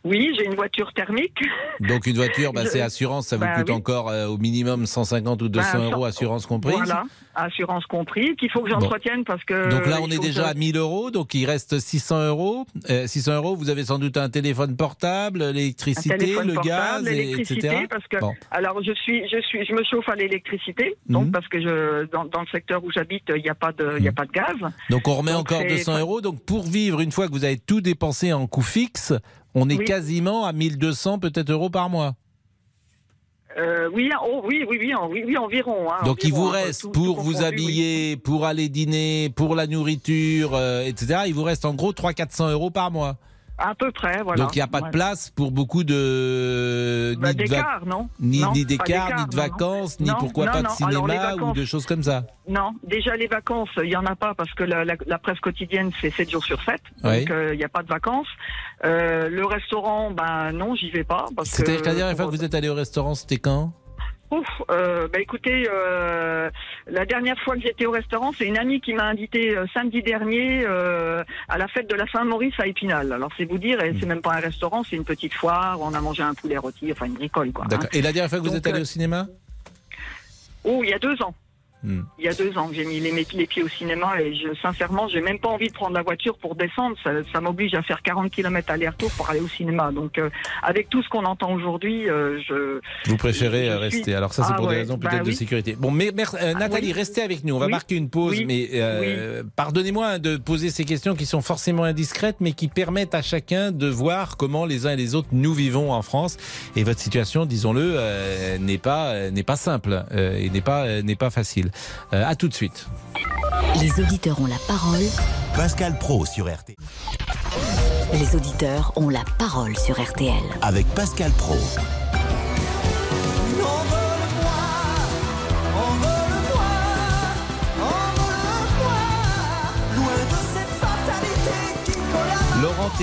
Oui, j'ai une voiture thermique. Donc une voiture, bah, c'est assurance, ça vous Bah coûte oui. encore euh, au minimum 150 ou 200 Ben, euros, assurance comprise. Voilà, assurance compris, qu'il faut que j'entretienne parce que. Donc là, on est déjà que- à 1000 euros, donc il reste 600 euros. Euh, 600 euros, vous avez sans doute un téléphone portable, l'électricité, le portable, gaz, et- etc. parce que Bon. alors je suis je suis je me chauffe à l'électricité donc Mhm. parce que je dans, dans le secteur où j'habite il n'y a pas de il a pas de gaz Donc on remet Donc encore c'est- 200 euros. Donc pour vivre, une fois que vous avez tout dépensé en coût fixe, on est Oui. quasiment à 1200 peut-être euros par mois. Euh, oui, oh, oui, oui, oui, en- oui, oui, environ. hein, Donc il vous hein, reste tout- tout pour vous oui. habiller, pour aller dîner, pour la nourriture, euh, etc. Il vous reste en gros 300-400 euros par mois. À peu près, voilà. Donc il n'y a pas de place pour beaucoup de Bah, ni de d'écart, non ni, Non, ni d'écart, ni de non. vacances, ni pourquoi non, pas de cinéma ou de choses comme ça. Non, déjà les vacances, il y en a pas parce que la, la- la presse quotidienne c'est 7 jours sur 7, Oui. donc euh, il n'y a pas de vacances. Euh, le restaurant, ben non, j'y vais pas. C'est-à-dire que la dernière fois que vous êtes allé au restaurant, c'était quand? Ouf, euh, bah écoutez, euh, la dernière fois que j'étais au restaurant, c'est une amie qui m'a invité euh, samedi dernier euh, à la fête de la Saint-Maurice à Épinal. Alors c'est vous dire, et c'est même pas un restaurant, c'est une petite foire. où On a mangé un poulet rôti, enfin une bricole quoi. hein. Et la dernière fois que vous Donc, êtes allé au cinéma? Oh, il y a deux ans. Hmm. Il y a deux ans que j'ai mis les, les pieds au cinéma et je, sincèrement, j'ai même pas envie de prendre la voiture pour descendre. Ça, ça m'oblige à faire 40 km aller-retour pour aller au cinéma. Donc, euh, avec tout ce qu'on entend aujourd'hui, euh, je. Vous préférez je euh, suis- rester. Alors ça, c'est Ah pour des raisons bah peut-être de sécurité. Bon, mais euh, Nathalie, oui. restez avec nous. On va Oui. marquer une pause, mais pardonnez-moi de poser ces questions qui sont forcément indiscrètes, mais qui permettent à chacun de voir comment les uns et les autres nous vivons en France. Et votre situation, disons-le, n'est pas n'est pas simple et n'est pas n'est pas facile. Euh, à tout de suite. Les auditeurs ont la parole. Pascal Pro sur RTL. Les auditeurs ont la parole sur RTL. Avec Pascal Pro.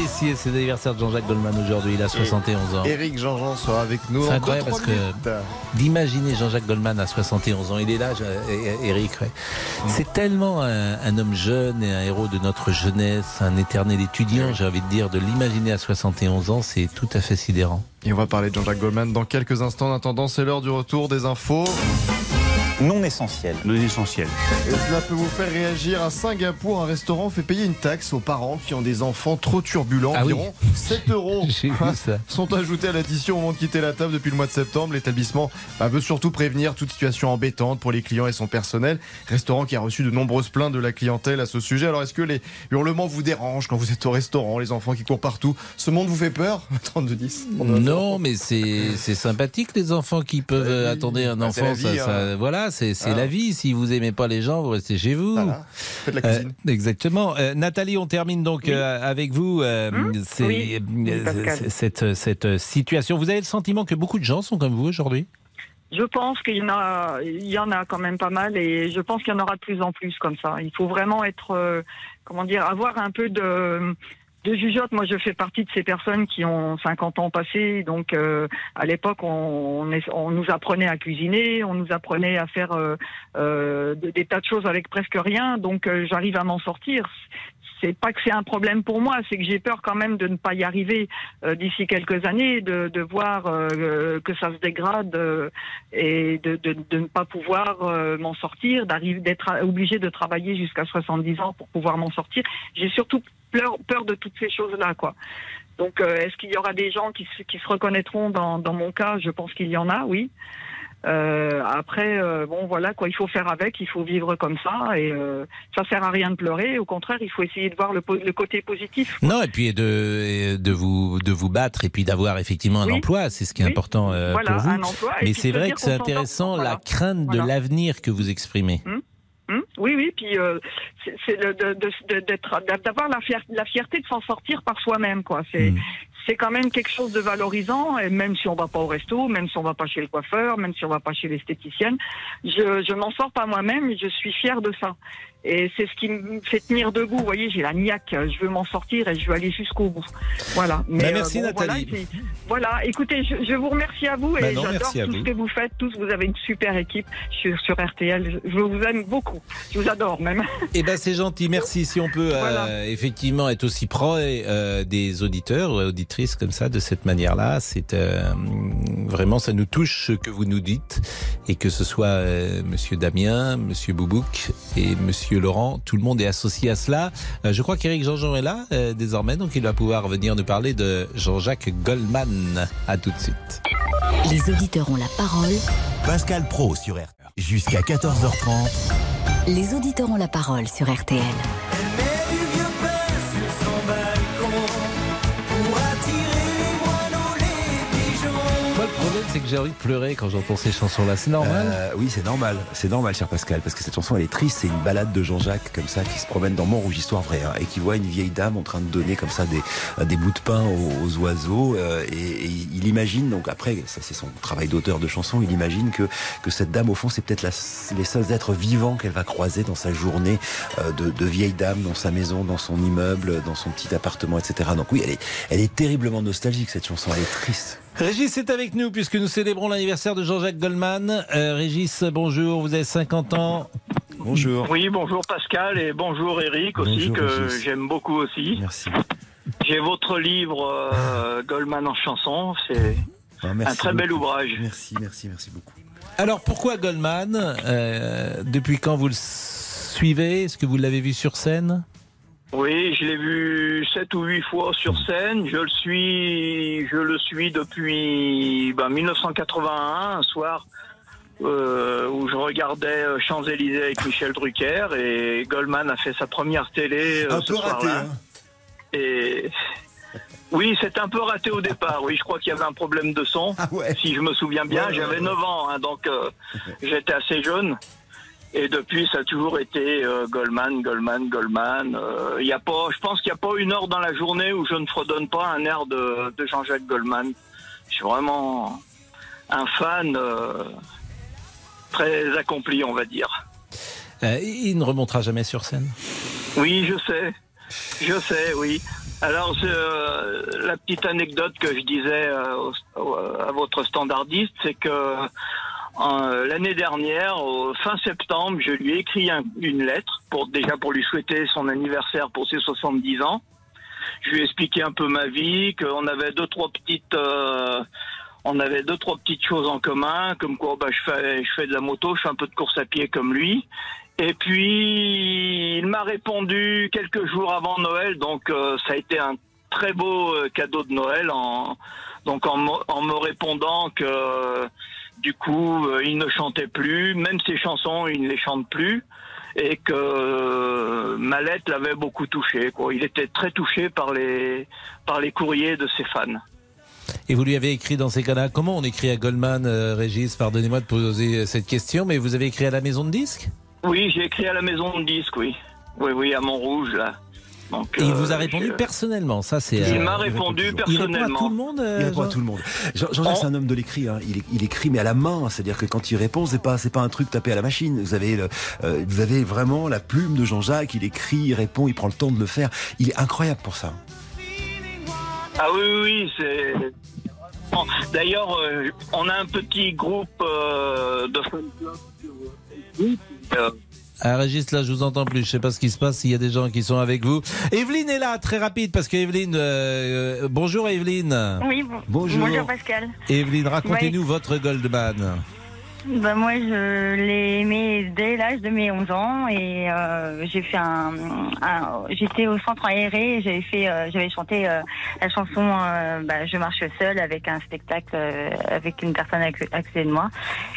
C'est l'anniversaire de Jean-Jacques Goldman aujourd'hui. Il a 71 ans. Eric Jean-Jean sera avec nous. C'est incroyable parce que d'imaginer Jean-Jacques Goldman à 71 ans, il est là, Eric. ouais. C'est tellement un, un homme jeune et un héros de notre jeunesse, un éternel étudiant, j'ai envie de dire, de l'imaginer à 71 ans, c'est tout à fait sidérant. Et on va parler de Jean-Jacques Goldman dans quelques instants. En attendant, c'est l'heure du retour des infos. Non essentiel. Non essentiel. Et cela peut vous faire réagir. À Singapour, un restaurant fait payer une taxe aux parents qui ont des enfants trop turbulents. Ah oui. Environ 7 euros ça. sont ajoutés à l'addition au moment de quitter la table depuis le mois de septembre. L'établissement bah, veut surtout prévenir toute situation embêtante pour les clients et son personnel. Restaurant qui a reçu de nombreuses plaintes de la clientèle à ce sujet. Alors, est-ce que les hurlements vous dérangent quand vous êtes au restaurant Les enfants qui courent partout? Ce monde vous fait peur? 32-10. Non, mais c'est sympathique les enfants qui peuvent euh, attendre un Bah, enfant. vie, ça, ça- hein. Voilà, c'est Ah. la vie. Si vous aimez pas les gens, vous restez chez vous. Voilà. Faites la cuisine. Euh, exactement. Euh, Nathalie, on termine donc euh, avec vous. euh, c'est- Hum Oui. Euh, cette, cette situation. Vous avez le sentiment que beaucoup de gens sont comme vous aujourd'hui? Je pense qu'il y en a, il y en a quand même pas mal et je pense qu'il y en aura de plus en plus comme ça. Il faut vraiment être, euh, comment dire, avoir un peu de de jugeote. Moi, je fais partie de ces personnes qui ont 50 ans passés. Donc, euh, à l'époque, on, nous apprenait à cuisiner, on nous apprenait à faire euh, euh, des, tas de choses avec presque rien. Donc, j'arrive à m'en sortir. C'est pas que c'est un problème pour moi, c'est que j'ai peur quand même de ne pas y arriver euh, d'ici quelques années, de, de voir euh, que ça se dégrade euh, et de, de, de ne pas pouvoir euh, m'en sortir, d'arriver d'être obligé de travailler jusqu'à 70 ans pour pouvoir m'en sortir. J'ai surtout peur, peur de toutes ces choses-là, quoi. Donc, euh, est-ce qu'il y aura des gens qui, qui se reconnaîtront dans, dans mon cas? Je pense qu'il y en a, oui. Euh, après, euh, bon, voilà quoi, il faut faire avec, il faut vivre comme ça, et euh, ça sert à rien de pleurer. Au contraire, il faut essayer de voir le, le côté positif. Non, et puis de, de, vous, de vous battre et puis d'avoir effectivement un Oui. emploi, c'est ce qui est Oui. important euh, Voilà, pour vous. un emploi, Mais c'est vrai que c'est intéressant la crainte de Voilà. l'avenir que vous exprimez. Hum, oui, oui, puis euh, c'est c'est de- de- de- de- d'être- d'avoir la, fier- la fierté de s'en sortir par soi-même, quoi. C'est Mm. c'est quand même quelque chose de valorisant, et même si on va pas au resto, même si on va pas chez le coiffeur, même si on va pas chez l'esthéticienne, je, je m'en sors pas moi-même, et je suis fière de ça. Et c'est ce qui me fait tenir debout. Vous voyez, j'ai la niaque, je veux m'en sortir et je veux aller jusqu'au bout. Voilà. Bah, merci, voilà, Nathalie. Voilà, écoutez, je, je vous remercie à vous Bah et non, j'adore tout vous. ce que vous faites. Tous, vous avez une super équipe sur, sur RTL. Je, je vous aime beaucoup. Je vous adore même. Eh ben c'est gentil, merci. Si on peut euh, effectivement être aussi pro euh, des auditeurs ou auditrices comme ça, de cette manière-là, c'est euh, vraiment ça nous touche ce que vous nous dites et que ce soit euh, Monsieur Damien, Monsieur Boubouk et Monsieur Laurent, tout le monde est associé à cela. Euh, je crois qu'Éric Jean-Jean est là euh, désormais, donc il va pouvoir venir nous parler de Jean-Jacques Goldman. À tout de suite. Les auditeurs ont la parole. Pascal Pro sur RTL. Jusqu'à 14h30. Les auditeurs ont la parole sur RTL. J'ai envie de pleurer quand j'entends ces chansons-là. C'est normal. Euh, oui, c'est normal. C'est normal, cher Pascal, parce que cette chanson, elle est triste. C'est une balade de Jean-Jacques, comme ça, qui se promène dans Montrouge, histoire vraie, hein, et qui voit une vieille dame en train de donner, comme ça, des, euh, des bouts de pain aux, aux oiseaux. euh, et, il imagine, donc après, ça c'est son travail d'auteur de chanson, il imagine que, que cette dame, au fond, c'est peut-être les seuls êtres vivants qu'elle va croiser dans sa journée euh, de, de vieille dame, dans sa maison, dans son immeuble, dans son petit appartement, etc. Donc oui, elle est, elle est terriblement nostalgique, cette chanson. Elle est triste. Régis est avec nous puisque nous célébrons l'anniversaire de Jean-Jacques Goldman. Euh, Régis, bonjour, vous avez 50 ans. Bonjour. Oui, bonjour Pascal et bonjour Eric aussi, Bonjour, que j'aime beaucoup aussi. Merci. J'ai votre livre euh, Goldman en chanson, c'est Ah, un très bel ouvrage. Merci, merci, merci beaucoup. Alors pourquoi Goldman Euh, Depuis quand vous le suivez? Est-ce que vous l'avez vu sur scène? Oui, je l'ai vu sept ou huit fois sur scène. Je le suis, je le suis depuis ben, 1981, un soir euh, où je regardais euh, Champs-Élysées avec Michel Drucker et Goldman a fait sa première télé euh, Un ce peu raté, soir-là. hein. Et oui, c'était un peu raté au départ. Oui, je crois qu'il y avait un problème de son. Si je me souviens bien, Ah Ouais, ouais, j'avais ouais. 9 ans, hein, donc euh, j'étais assez jeune. Et depuis, ça a toujours été euh, Goldman, Goldman, Goldman. Euh, y a pas, je pense qu'il n'y a pas une heure dans la journée où je ne fredonne pas un air de, de Jean-Jacques Goldman. Je suis vraiment un fan euh, très accompli, on va dire. Euh, Il ne remontera jamais sur scène. Oui, je sais. Je sais, oui. Alors, euh, la petite anecdote que je disais euh, au- à votre standardiste, c'est que l'année dernière, au fin septembre, je lui ai écrit un- une lettre pour déjà pour lui souhaiter son anniversaire pour ses 70 ans. Je lui ai expliqué un peu ma vie, qu'on avait deux trois petites euh, on avait deux trois petites choses en commun, comme quoi bah, je fais je fais de la moto, je fais un peu de course à pied comme lui. Et puis il m'a répondu quelques jours avant Noël, donc euh, ça a été un très beau euh, cadeau de Noël en donc en, en me répondant que euh, du coup euh, il ne chantait plus, même ses chansons il ne les chante plus et que euh, ma lettre l'avait beaucoup touché. Quoi. Il était très touché par les par les courriers de ses fans. Et vous lui avez écrit dans ces cas-là, comment on écrit à Goldman, euh, Régis? Pardonnez-moi de poser cette question, mais vous avez écrit à la maison de disques? Oui, j'ai écrit à la maison de disques, oui. Oui, oui, à Montrouge, là. Donc, Et il euh, vous a répondu je- personnellement, ça c'est... Il euh, m'a répondu Il répond à personnellement. tout le monde euh, Il répond à tout le monde. Jean- Jean-Jacques, c'est un homme de l'écrit. hein. Il, écrit, mais à la main. C'est-à-dire que quand il répond, c'est pas, c'est pas un truc tapé à la machine. Vous avez, le- euh, vous avez vraiment la plume de Jean-Jacques. Il écrit, il répond, il prend le temps de le faire. Il est incroyable pour ça. Ah oui, oui, oui, c'est. Bon, D'ailleurs, euh, on a un petit groupe euh, de fan club sur Facebook. Euh, Ah, Régis, là, je vous entends plus. Je sais pas ce qui se passe, s'il y a des gens qui sont avec vous. Evelyne est là, très rapide, parce que Evelyne... euh, euh, bonjour Evelyne. Oui, bon- Bonjour. Pascal. Evelyne, racontez-nous votre Goldman. Bah, moi, je l'ai aimé dès l'âge de mes 11 ans et euh, j'ai fait un, un- j'étais au centre aéré, et j'avais fait, euh, j'avais chanté euh, la chanson euh, bah, Je marche seule avec un spectacle euh, avec une personne à, à côté de moi.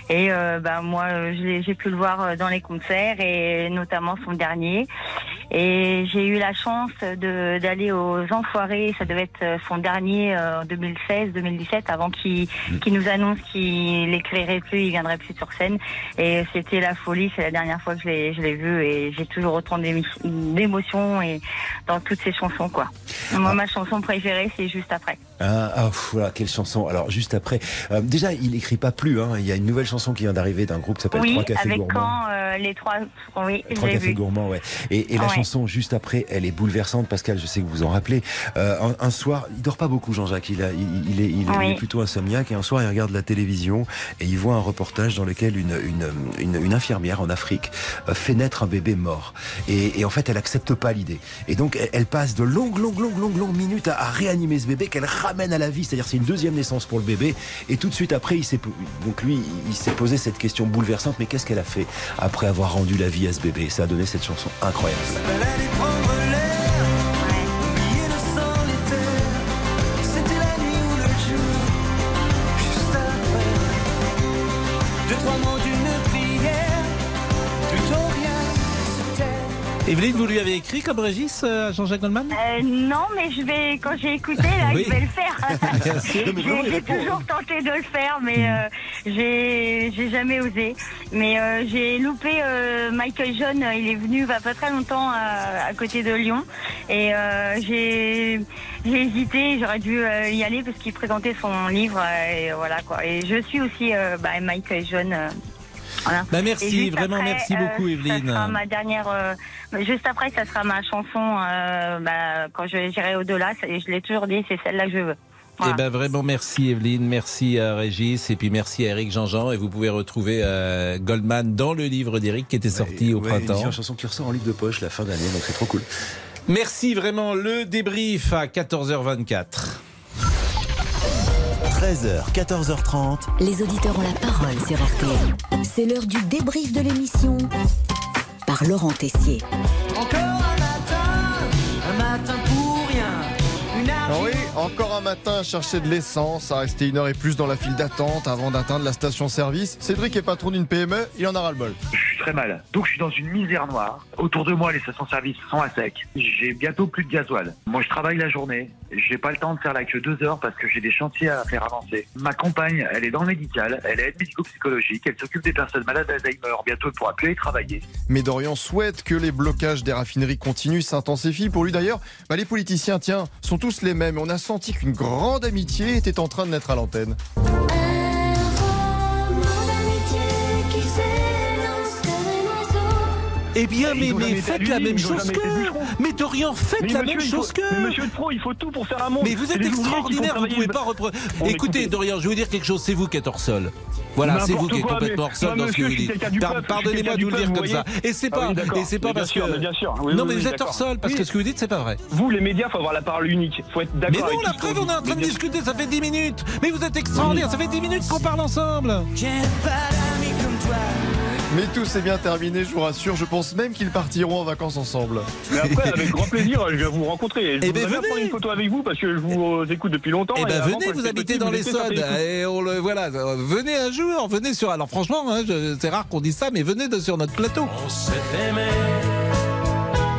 Et euh, bah moi, j'ai pu le voir dans les concerts et notamment son dernier. Et j'ai eu la chance de d'aller aux Enfoirés, ça devait être son dernier euh, en 2016-2017 avant qu'il qu'il nous annonce qu'il écrirait plus, il viendrait sur scène. Et c'était la folie, c'est la dernière fois que je l'ai je l'ai vu et j'ai toujours autant d'émotions et dans toutes ces chansons quoi. Moi ma chanson préférée c'est juste après. Ah, ah, pff, voilà, quelle chanson. Alors, juste après, euh, déjà, il écrit pas plus. Hein. Il y a une nouvelle chanson qui vient d'arriver d'un groupe qui s'appelle Oui, Trois Cafés avec Gourmands. quand euh, les trois oui, Trois cafés vu. gourmands, ouais. Et, et la Ouais. chanson juste après, elle est bouleversante. Pascal, je sais que vous en rappelez. Euh, un, un soir, il dort pas beaucoup, Jean-Jacques. Il, a- il, il est, il, est- Oui. il est plutôt insomniaque. Et un soir, il regarde la télévision et il voit un reportage dans lequel une, une, une, une infirmière en Afrique euh, fait naître un bébé mort. Et, et en fait, elle accepte pas l'idée. Et donc, elle, elle passe de longues, longues, longues, longues, longues minutes à, à réanimer ce bébé qu'elle à la vie. C'est-à-dire, c'est une deuxième naissance pour le bébé. Et tout de suite après, il s'est, lui, il s'est posé cette question bouleversante. Mais qu'est-ce qu'elle a fait après avoir rendu la vie à ce bébé? Ça a donné cette chanson incroyable. Evelyne, vous lui avez écrit comme Régis euh, à Jean-Jacques Goldman? Euh, non, mais je vais, quand j'ai écouté, là, Oui. je vais le faire. Bien sûr. J'ai toujours tenté de le faire, mais euh, j'ai jamais osé. Mais euh, j'ai loupé Michael John, il est venu il y a pas très longtemps à, à côté de Lyon. Et j'ai hésité, j'aurais dû y aller parce qu'il présentait son livre. et voilà quoi. Et je suis aussi bah, Michael John. Euh, voilà. Bah, merci, vraiment, merci beaucoup, Ça Evelyne. sera ma dernière. euh, juste après, ça sera ma chanson. euh, bah, quand je j'irai au-delà, et je l'ai toujours dit, c'est celle-là que je veux. Eh ben vraiment merci Evelyne, merci à Régis et puis merci à Eric Jean-Jean et vous pouvez retrouver euh, Goldman dans le livre d'Eric qui était sorti au Ouais, Une printemps. chanson qui ressort en livre de poche la fin d'année, donc c'est trop cool. Merci vraiment le débrief à 14h24. 13h, 14h30. Les auditeurs ont la parole sur RTL. C'est l'heure du débrief de l'émission par Laurent Tessier. Encore un matin, un matin pour rien. Une Ah oui, encore un matin à chercher de l'essence, à rester une heure et plus dans la file d'attente avant d'atteindre la station-service. Cédric est patron d'une PME, il en a ras-le-bol. Je suis très mal. Donc je suis dans une misère noire. Autour de moi, les stations-service sont à sec. J'ai bientôt plus de gasoil. Moi, je travaille la journée. J'ai pas le temps de faire la queue deux heures parce que j'ai des chantiers à faire avancer. Ma compagne, elle est dans le médical, elle est aide médico-psychologique, elle s'occupe des personnes malades d'Alzheimer. Bientôt, elle pourra plus aller travailler. Mais Dorian souhaite que les blocages des raffineries continuent, s'intensifient. Pour lui d'ailleurs, bah, les politiciens, tiens, sont tous les mêmes. On a senti qu'une grande amitié était en train de naître à l'antenne. Eh bien, mais, faites la même chose jamais été que. bûcherons. Mais Dorian, faites la même il chose que. mais monsieur le pro, il faut tout pour faire un monde. Mais vous êtes extraordinaire, vous travailler pouvez pas reprendre. Écoutez, Dorian, je vais vous dire quelque chose, c'est vous qui êtes hors sol. Voilà, c'est vous qui êtes complètement hors sol dans ce que vous dites. Pardonnez-moi de vous le dire comme ça. Et c'est Ah pas, et c'est pas parce sûr, que. mais bien sûr. Oui, non, mais vous êtes hors sol parce que ce que vous dites, c'est pas vrai. Vous, les médias, faut avoir la parole unique. Faut être d'accord Mais non, la preuve, on est en train de discuter, ça fait 10 minutes. Mais vous êtes extraordinaire, ça fait 10 minutes qu'on parle ensemble. J'ai pas d'amis comme toi. Mais tout s'est bien terminé, je vous rassure. Je pense même qu'ils partiront en vacances ensemble. Mais après, avec grand plaisir, je vais vous rencontrer. Je Eh ben, voudrais bien venez. prendre une photo avec vous parce que je vous euh, écoute depuis longtemps. Eh et ben avant, venez, vous habitez petit, dans les Téléfoot. et on le voilà. euh, Venez un jour, venez sur. Alors franchement, hein, je- c'est rare qu'on dise ça, mais venez de- sur notre plateau. On s'est aimé,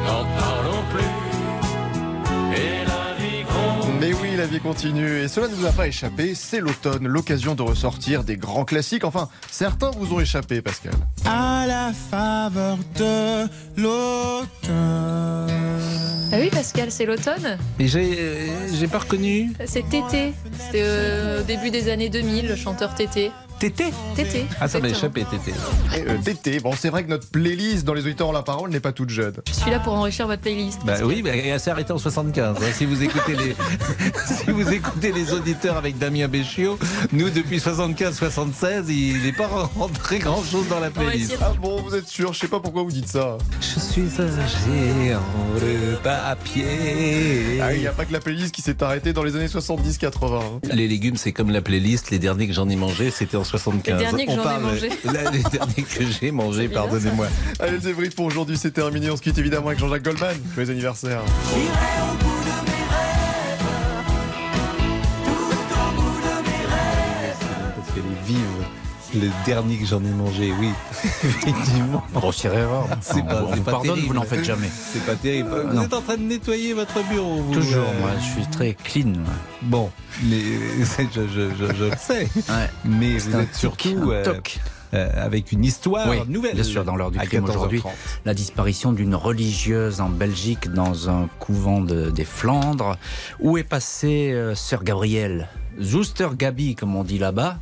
n'en parlons plus. Et la vie continue et cela ne vous a pas échappé. C'est l'automne, l'occasion de ressortir des grands classiques. Enfin, certains vous ont échappé, Pascal. À la faveur de l'automne. Ah oui, Pascal, c'est l'automne. Mais j'ai euh, j'ai pas reconnu. C'est Tété. C'était euh, au début des années 2000, le chanteur Tété. Tété Tété. Ah, ça m'a échappé, Tété. Euh, Tété, bon, c'est vrai que notre playlist dans les auditeurs ont la parole n'est pas toute jeune. Je suis là pour enrichir votre playlist. Bah oui, mais elle s'est arrêtée en 75. hein. Si vous écoutez les, si vous écoutez les auditeurs avec Damien Béchiot, nous depuis 75-76, il n'est pas rentré grand chose dans la playlist. Ah bon, vous êtes sûr? Je sais pas pourquoi vous dites ça. Je suis un géant de papier. Ah, il n'y a pas que la playlist qui s'est arrêtée dans les années 70-80. hein. Les légumes, c'est comme la playlist. Les derniers que j'en ai mangé, c'était en 75. Les derniers que On j'en ai parle- mangés. Là, les derniers que j'ai mangés, bien, pardonnez-moi. Allez, le débrief pour aujourd'hui, c'est terminé. On se quitte évidemment avec Jean-Jacques Goldman. Joyeux anniversaire. Le dernier que j'en ai mangé, oui. Effectivement. Grossière erreur. C'est pas, on vous pas pardonne, terrible. vous n'en faites jamais. C'est pas terrible. Vous non. êtes en train de nettoyer votre bureau, vous Toujours, euh, moi, je suis très clean. Bon, mais je, je, je, je le sais. Ouais. Mais vous un êtes tic, surtout un euh, toc. euh, avec une histoire Oui, nouvelle. bien sûr, dans l'heure du crime 14h30. aujourd'hui, la disparition d'une religieuse en Belgique dans un couvent de- des Flandres. Où est passée euh, sœur Gabrielle? Zouster Gabi, comme on dit là-bas.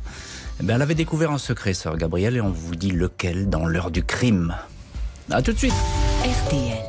Eh ben, elle avait découvert un secret, sœur Gabrielle, et on vous dit lequel dans l'heure du crime. À tout de suite. RTL.